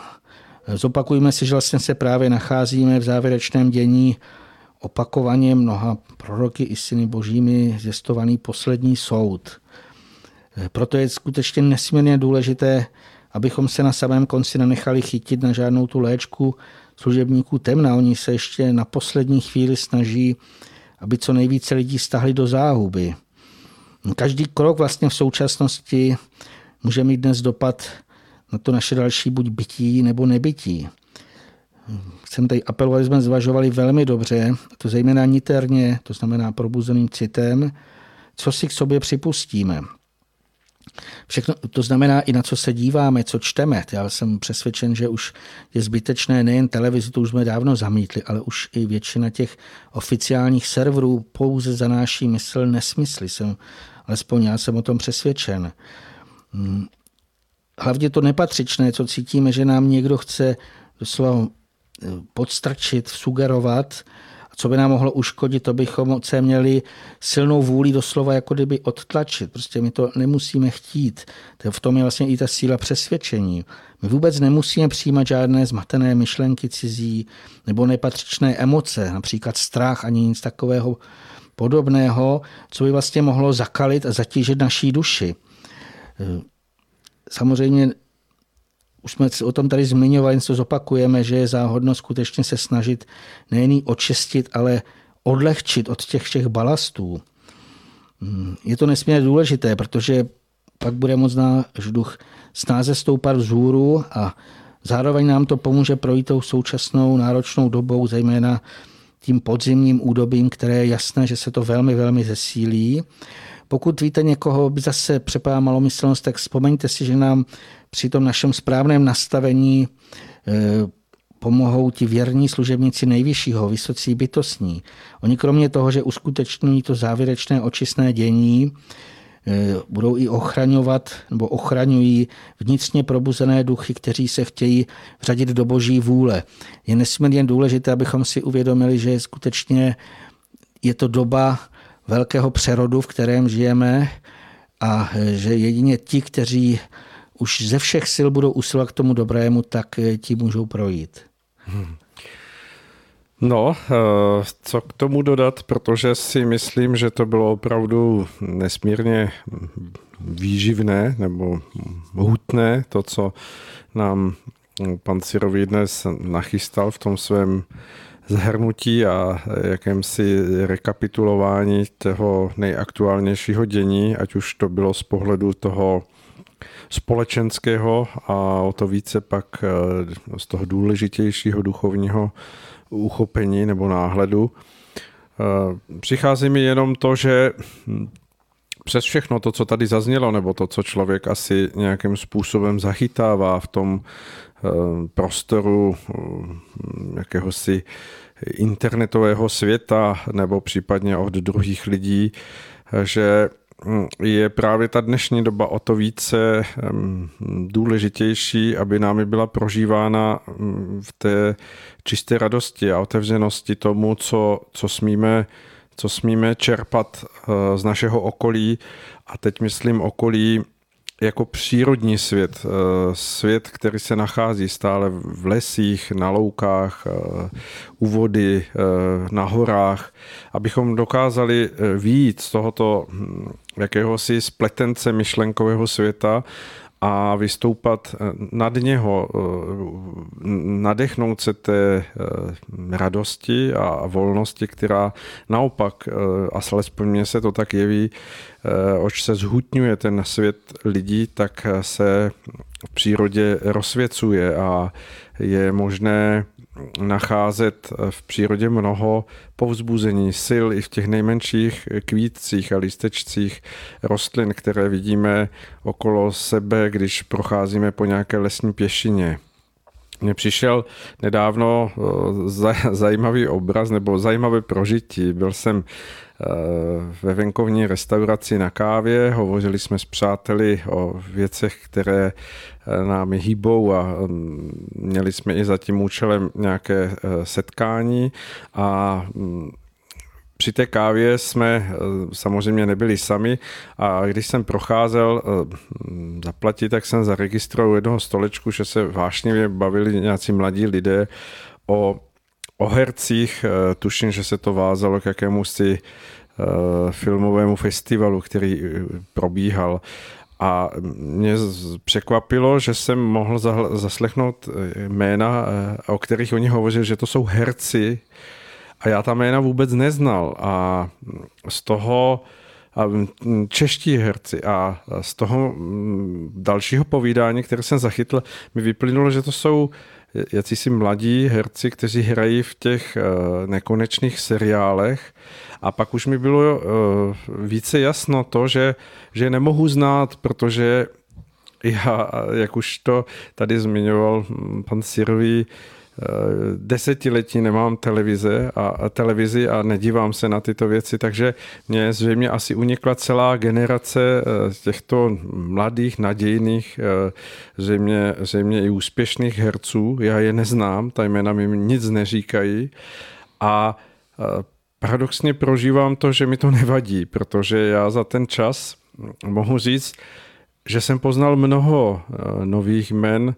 Zopakujme si, že vlastně se právě nacházíme v závěrečném dění opakovaně mnoha proroky i syny božími zjistovaný poslední soud. Proto je skutečně nesmírně důležité, abychom se na samém konci nenechali chytit na žádnou tu léčku služebníků temna. Oni se ještě na poslední chvíli snaží, aby co nejvíce lidí stahli do záhuby. Každý krok vlastně v současnosti může mít dnes dopad na to naše další buď bytí nebo nebytí. Chcem tady apelovat, jsme zvažovali velmi dobře, to zejména niterně, to znamená probuzeným citem, co si k sobě připustíme. Všechno, to znamená i na co se díváme, co čteme. Já jsem přesvědčen, že už je zbytečné nejen televizi, to už jsme dávno zamítli, ale už i většina těch oficiálních serverů pouze zanáší mysl nesmysly. Jsem, alespoň já jsem o tom přesvědčen. Hmm hlavně to nepatřičné, co cítíme, že nám někdo chce doslova eh, podstrčit, sugerovat co by nám mohlo uškodit, to bychom se měli silnou vůli doslova jako kdyby odtlačit. Prostě my to nemusíme chtít. V tom je vlastně i ta síla přesvědčení. My vůbec nemusíme přijímat žádné zmatené myšlenky cizí nebo nepatřičné emoce, například strach ani nic takového podobného, co by vlastně mohlo zakalit a zatížit naší duši. Samozřejmě už jsme o tom tady zmiňovali, něco zopakujeme, že je záhodno skutečně se snažit nejen očistit, ale odlehčit od těch všech balastů. Hmm, je to nesmírně důležité, protože pak bude moc náš duch snáze stoupat vzhůru a zároveň nám to pomůže projít tou současnou náročnou dobou, zejména tím podzimním údobím, které je jasné, že se to velmi, velmi zesílí. Pokud víte někoho, by zase přepá malomyslnost, tak vzpomeňte si, že nám při tom našem správném nastavení eh, pomohou ti věrní služebníci nejvyššího, vysocí bytostní. Oni kromě toho, že uskutečňují to závěrečné očistné dění, budou i ochraňovat nebo ochraňují vnitřně probuzené duchy, kteří se chtějí řadit do boží vůle. Je nesmírně důležité, abychom si uvědomili, že skutečně je to doba velkého přerodu, v kterém žijeme a že jedině ti, kteří už ze všech sil budou usilovat k tomu dobrému, tak ti můžou projít. Hmm. No, eh, co k tomu dodat, protože si myslím, že to bylo opravdu nesmírně výživné nebo hutné, to, co nám pan Cirový dnes nachystal v tom svém zhrnutí a jakémsi rekapitulování toho nejaktuálnějšího dění, ať už to bylo z pohledu toho společenského a o to více pak eh, z toho důležitějšího duchovního uchopení nebo náhledu. Eh, přichází mi jenom to, že přes všechno to, co tady zaznělo, nebo to, co člověk asi nějakým způsobem zachytává v tom eh, prostoru jakéhosi internetového světa nebo případně od druhých lidí, že mm, je právě ta dnešní doba o to více důležitější, aby námi byla prožívána v té čisté radosti a otevřenosti tomu, co, co smíme co smíme čerpat eh, z našeho okolí. A teď myslím okolí jako přírodní svět, eh, svět, který se nachází stále v lesích, na loukách, eh, u vody, na horách, abychom dokázali výjít z tohoto hm, jakéhosi spletence myšlenkového světa a vystoupat nad něho, nadechnout se té radosti a volnosti, která naopak, a alespoň mně se to tak jeví, Eh, oč se zhutňuje ten svět lidí, tak se v přírodě rozsvěcuje a je možné nacházet v přírodě mnoho povzbuzení sil i v těch nejmenších kvítcích a lístečcích rostlin, které vidíme okolo sebe, když procházíme po nějaké lesní pěšině. Mně přišel nedávno eh, zajímavý obraz nebo zajímavé prožití. Byl jsem eh, ve venkovní restauraci na kávě, hovořili jsme s přáteli o věcech, které eh, námi hýbou a mm, měli jsme i za tím účelem nějaké setkání a mm, při té kávě jsme eh, samozřejmě nebyli sami a když jsem procházel eh, zaplatit, tak jsem zaregistroval jednoho stolečku, že se vášnivě bavili nějací mladí lidé o, o hercích. Eh, tuším, že se to vázalo k jakému si filmovému festivalu, který probíhal. A mě překvapilo, že jsem mohl zaslechnout jména, o kterých oni hovořili, že to jsou herci, a já ta jména vůbec neznal a z toho a čeští herci a z toho dalšího povídání, které jsem zachytl, mi vyplynulo, že to jsou si mladí herci, kteří hrají v těch eh, nekonečných seriálech? A pak už mi bylo eh, více jasno to, že, že nemohu znát, protože já, jak už to tady zmiňoval pan Sirvý, desetiletí nemám televize a, televizi a nedívám se na tyto věci, takže mě zřejmě asi unikla celá generace eh, těchto mladých, nadějných, eh, zřejmě, zřejmě i úspěšných herců. Já je neznám, ta jména mi nic neříkají a Paradoxně prožívám to, že mi to nevadí, protože já za ten čas mohu říct, že jsem poznal mnoho nových men,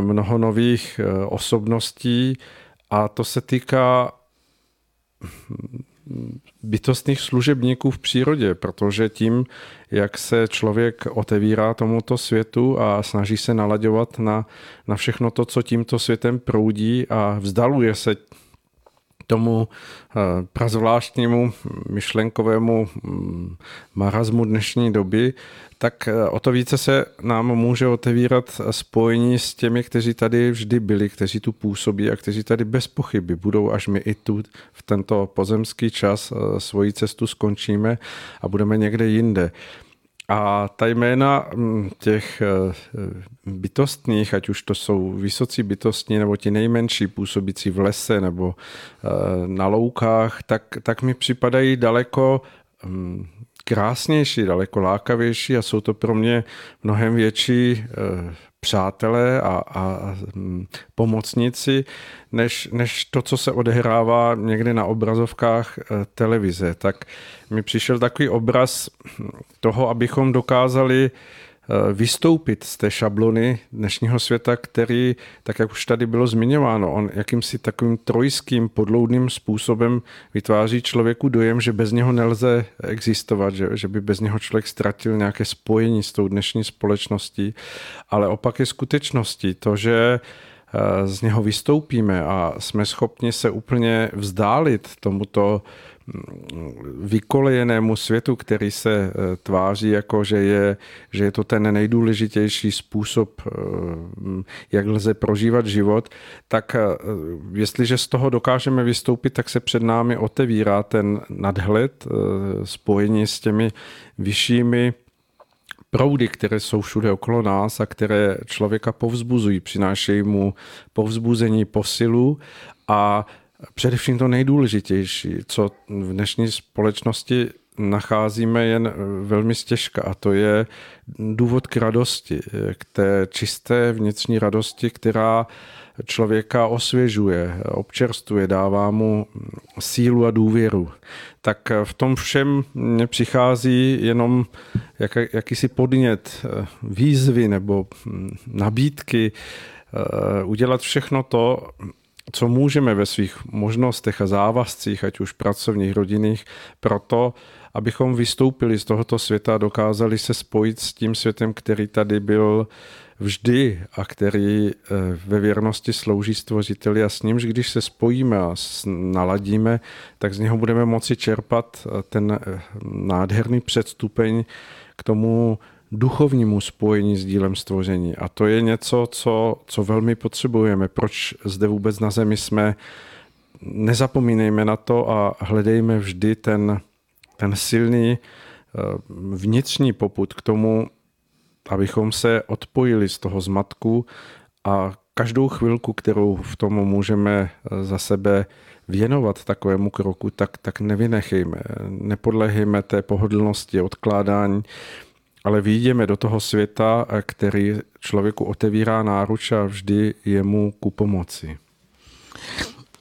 mnoho nových osobností a to se týká bytostných služebníků v přírodě, protože tím, jak se člověk otevírá tomuto světu a snaží se nalaďovat na, na všechno to, co tímto světem proudí a vzdaluje se tomu eh, prazvláštnímu myšlenkovému mm, marazmu dnešní doby, tak eh, o to více se nám může otevírat spojení s těmi, kteří tady vždy byli, kteří tu působí a kteří tady bez pochyby budou, až my i tu v tento pozemský čas eh, svoji cestu skončíme a budeme někde jinde. A ta jména mm, těch eh, bytostných, ať už to jsou vysocí bytostní nebo ti nejmenší působící v lese nebo na loukách, tak, tak mi připadají daleko mm, krásnější, daleko lákavější a jsou to pro mě mnohem větší eh, přátelé a, a hm, pomocníci, než, než to, co se odehrává někdy na obrazovkách eh, televize. Tak mi přišel takový obraz toho, abychom dokázali Eh, vystoupit z té šablony dnešního světa, který, tak jak už tady bylo zmiňováno, on jakýmsi takovým trojským podloudným způsobem vytváří člověku dojem, že bez něho nelze existovat, že, že by bez něho člověk ztratil nějaké spojení s tou dnešní společností, ale opak je skutečností. To, že eh, z něho vystoupíme a jsme schopni se úplně vzdálit tomuto vykolejenému světu, který se eh, tváří jako, že je, že je to ten nejdůležitější způsob, eh, jak lze prožívat život, tak eh, jestliže z toho dokážeme vystoupit, tak se před námi otevírá ten nadhled, spojení s těmi vyššími proudy, které jsou všude okolo nás a které člověka povzbuzují, přinášejí mu povzbuzení, posilu a Především to nejdůležitější, co v dnešní společnosti nacházíme jen velmi stěžka a to je důvod k radosti, k té čisté vnitřní radosti, která člověka osvěžuje, občerstvuje, dává mu sílu a důvěru. Tak v tom všem přichází jenom jak, jakýsi podnět, výzvy nebo nabídky eh, udělat všechno to, co můžeme ve svých možnostech a závazcích, ať už pracovních, rodinných, proto, abychom vystoupili z tohoto světa a dokázali se spojit s tím světem, který tady byl vždy a který eh, ve věrnosti slouží stvořiteli. A s nímž, když se spojíme a naladíme, tak z něho budeme moci čerpat eh, ten eh, nádherný předstupeň k tomu duchovnímu spojení s dílem stvoření. A to je něco, co, co velmi potřebujeme. Proč zde vůbec na zemi jsme? Nezapomínejme na to a hledejme vždy ten, ten silný eh, vnitřní poput k tomu, abychom se odpojili z toho zmatku a každou chvilku, kterou v tomu můžeme eh, za sebe věnovat takovému kroku, tak, tak nevynechejme. Nepodlehejme té pohodlnosti, odkládání, ale vyjdeme do toho světa, který člověku otevírá náruč a vždy je mu ku pomoci.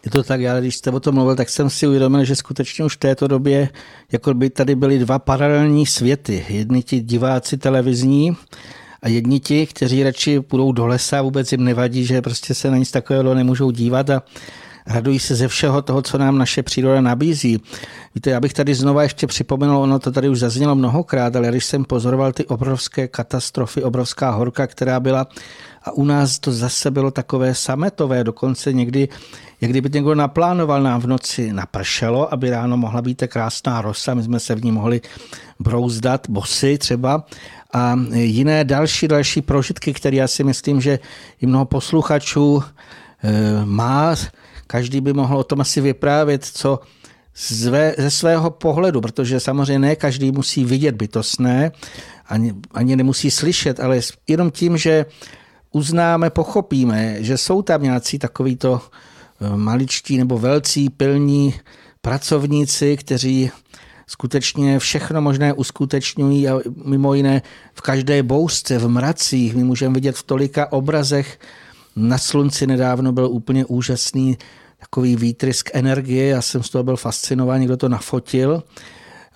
Je to tak, já když jste o tom mluvil, tak jsem si uvědomil, že skutečně už v této době jako by tady byly dva paralelní světy. Jedni ti diváci televizní a jedni ti, kteří radši půjdou do lesa, vůbec jim nevadí, že prostě se na nic takového nemůžou dívat a radují se ze všeho toho, co nám naše příroda nabízí. Víte, já bych tady znova ještě připomenul, ono to tady už zaznělo mnohokrát, ale když jsem pozoroval ty obrovské katastrofy, obrovská horka, která byla a u nás to zase bylo takové sametové, dokonce někdy, jak kdyby někdo naplánoval nám v noci napršelo, aby ráno mohla být krásná rosa, my jsme se v ní mohli brouzdat, bosy třeba a jiné další, další prožitky, které já si myslím, že i mnoho posluchačů má, Každý by mohl o tom asi vyprávět, co zve, ze svého pohledu, protože samozřejmě ne každý musí vidět bytostné, ani, ani nemusí slyšet, ale jenom tím, že uznáme, pochopíme, že jsou tam nějací takovýto eh, maličtí nebo velcí pilní pracovníci, kteří skutečně všechno možné uskutečňují a mimo jiné v každé bouřce, v mracích, my můžeme vidět v tolika obrazech, na slunci nedávno byl úplně úžasný takový výtrysk energie, já jsem z toho byl fascinovaný, kdo to nafotil.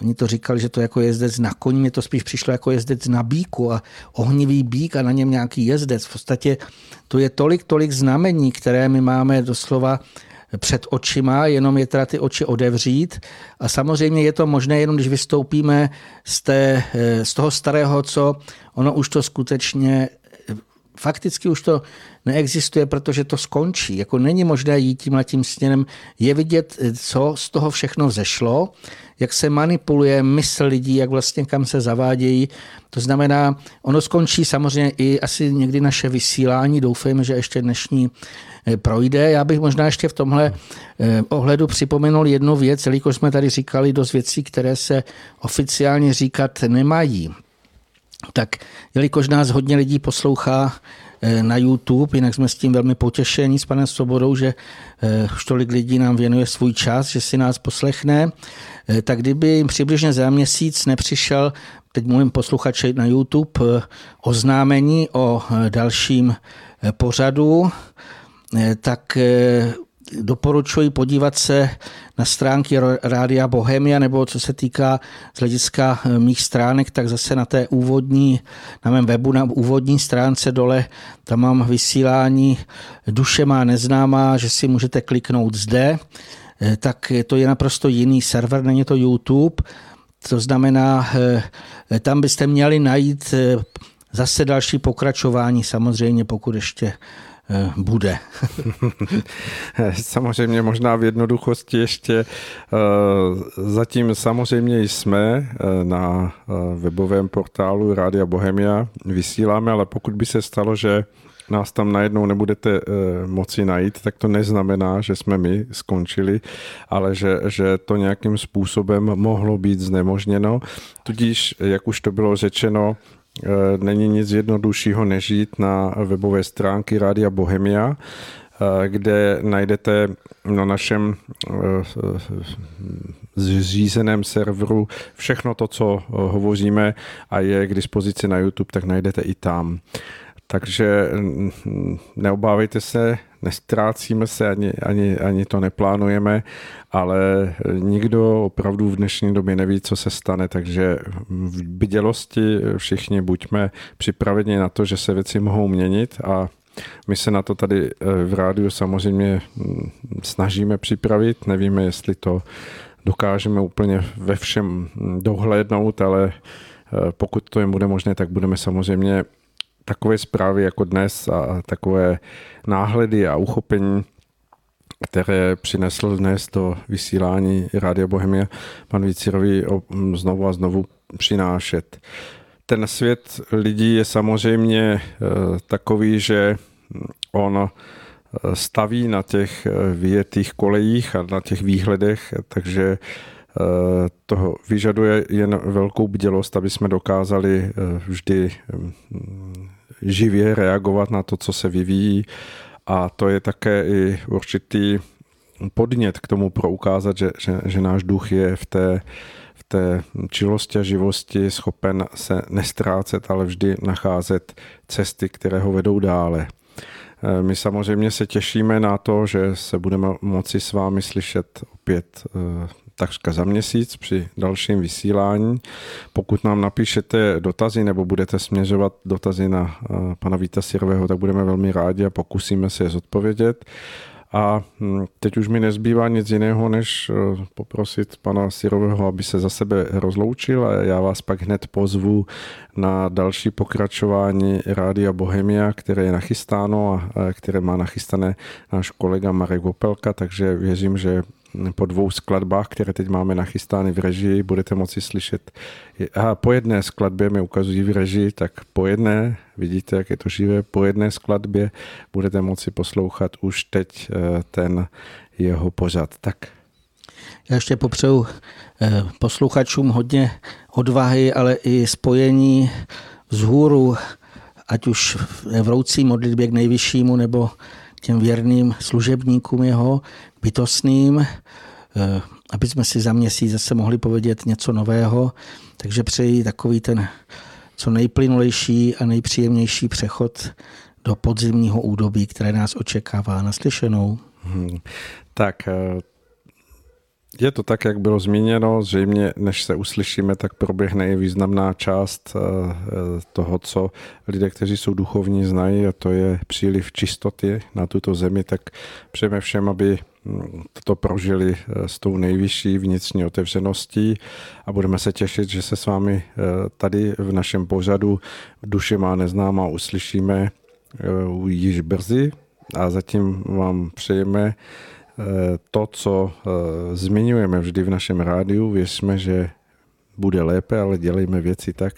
Oni to říkali, že to jako jezdec na koni, mě to spíš přišlo jako jezdec na bíku a ohnivý bík a na něm nějaký jezdec. V podstatě to je tolik, tolik znamení, které my máme doslova před očima, jenom je teda ty oči odevřít. A samozřejmě je to možné jenom, když vystoupíme z, té, z toho starého, co ono už to skutečně fakticky už to neexistuje, protože to skončí. Jako není možné jít tímhle tím směrem. Je vidět, co z toho všechno zešlo, jak se manipuluje mysl lidí, jak vlastně kam se zavádějí. To znamená, ono skončí samozřejmě i asi někdy naše vysílání. Doufejme, že ještě dnešní eh, projde. Já bych možná ještě v tomhle eh, ohledu připomenul jednu věc, jelikož jsme tady říkali dost věcí, které se oficiálně říkat nemají tak jelikož nás hodně lidí poslouchá eh, na YouTube, jinak jsme s tím velmi potěšení s panem Svobodou, že eh, už tolik lidí nám věnuje svůj čas, že si nás poslechne, eh, tak kdyby jim přibližně za měsíc nepřišel, teď mluvím posluchači na YouTube, oznámení o dalším pořadu, tak doporučuji podívat se na stránky Rádia Bohemia, nebo co se týká z hlediska eh, mých stránek, tak zase na té úvodní, na mém webu, na úvodní stránce dole, tam mám vysílání Duše má neznámá, že si můžete kliknout zde, eh, tak to je naprosto jiný server, není to YouTube, to znamená, eh, tam byste měli najít zase další pokračování, samozřejmě pokud ještě bude. samozřejmě možná v jednoduchosti ještě eh, zatím samozřejmě jsme eh, na webovém portálu Rádia Bohemia vysíláme, ale pokud by se stalo, že nás tam najednou nebudete moci najít, tak to neznamená, že jsme my skončili, ale že, že to nějakým způsobem mohlo být znemožněno. Tudíž, jak už to bylo řečeno, Eh, není nic jednoduššího než jít na webové stránky Rádia Bohemia, eh, kde najdete na našem eh, zřízeném serveru všechno to, co hovoříme a je k dispozici na YouTube, tak najdete i tam. Takže mm, neobávejte se, nestrácíme se, ani, ani, ani to neplánujeme, ale nikdo opravdu v dnešní době neví, co se stane, takže v bdělosti všichni buďme připraveni na to, že se věci mohou měnit a my se na to tady eh, v rádiu samozřejmě mm, snažíme připravit, nevíme, jestli to dokážeme úplně ve všem dohlédnout, ale eh, pokud to je bude možné, tak budeme samozřejmě takové zprávy jako dnes a takové náhledy a uchopení, které přinesl dnes do vysílání Rádia Bohemia pan Vícirový znovu a znovu přinášet. Ten svět lidí je samozřejmě eh, takový, že on eh, staví na těch eh, vyjetých kolejích a na těch výhledech, takže toho vyžaduje jen velkou bdělost, aby jsme dokázali vždy živě reagovat na to, co se vyvíjí a to je také i určitý podnět k tomu proukázat, že, že, že náš duch je v té, v té čilosti a živosti schopen se nestrácet, ale vždy nacházet cesty, které ho vedou dále. Eh, my samozřejmě se těšíme na to, že se budeme moci s vámi slyšet opět eh, takřka za měsíc při dalším vysílání. Pokud nám napíšete dotazy nebo budete směřovat dotazy na eh, pana Víta Sirvého, tak budeme velmi rádi a pokusíme se je zodpovědět. A hm, teď už mi nezbývá nic jiného, než eh, poprosit pana Sirového, aby se za sebe rozloučil a já vás pak hned pozvu na další pokračování Rádia Bohemia, které je nachystáno a které má nachystané náš kolega Marek Opelka, takže věřím, že po dvou skladbách, které teď máme nachystány v režii, budete moci slyšet. A po jedné skladbě mi ukazují v režii, tak po jedné, vidíte, jak je to živé, po jedné skladbě budete moci poslouchat už teď eh, ten jeho pořad. Tak. Já ještě popřeju eh, posluchačům hodně odvahy, ale i spojení vzhůru, ať už v vroucí modlitbě k nejvyššímu, nebo těm věrným služebníkům jeho, bytostným, eh, aby jsme si za měsíc zase mohli povědět něco nového. Takže přeji takový ten co nejplynulejší a nejpříjemnější přechod do podzimního údobí, které nás očekává naslyšenou. Hmm. Tak, eh, je to tak, jak bylo zmíněno, zřejmě než se uslyšíme, tak proběhne i významná část eh, toho, co lidé, kteří jsou duchovní, znají a to je příliv čistoty na tuto zemi, tak přejeme všem, aby hm, to prožili s tou nejvyšší vnitřní otevřeností. A budeme se těšit, že se s vámi tady v našem pořadu Duše má neznámá uslyšíme již brzy. A zatím vám přejeme eh, to, co eh, zmiňujeme vždy v našem rádiu. Věřme, že bude lépe, ale dělejme věci tak,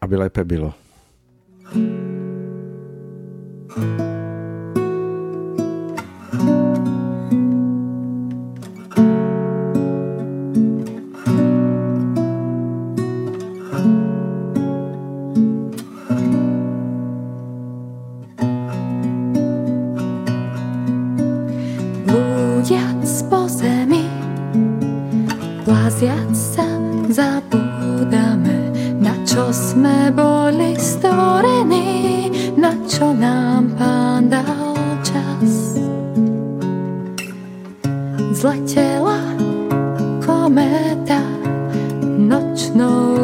aby lépe bylo. thank you boli stvorení, na čo nám pán dal čas. Zletela kometa nočnou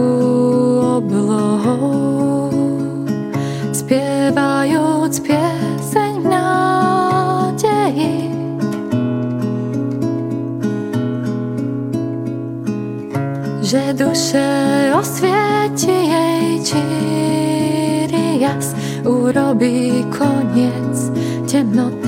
oblohou, spievajúc pieseň v nádeji. že duše osvieti jej Čírias robi koniec ciemnoty.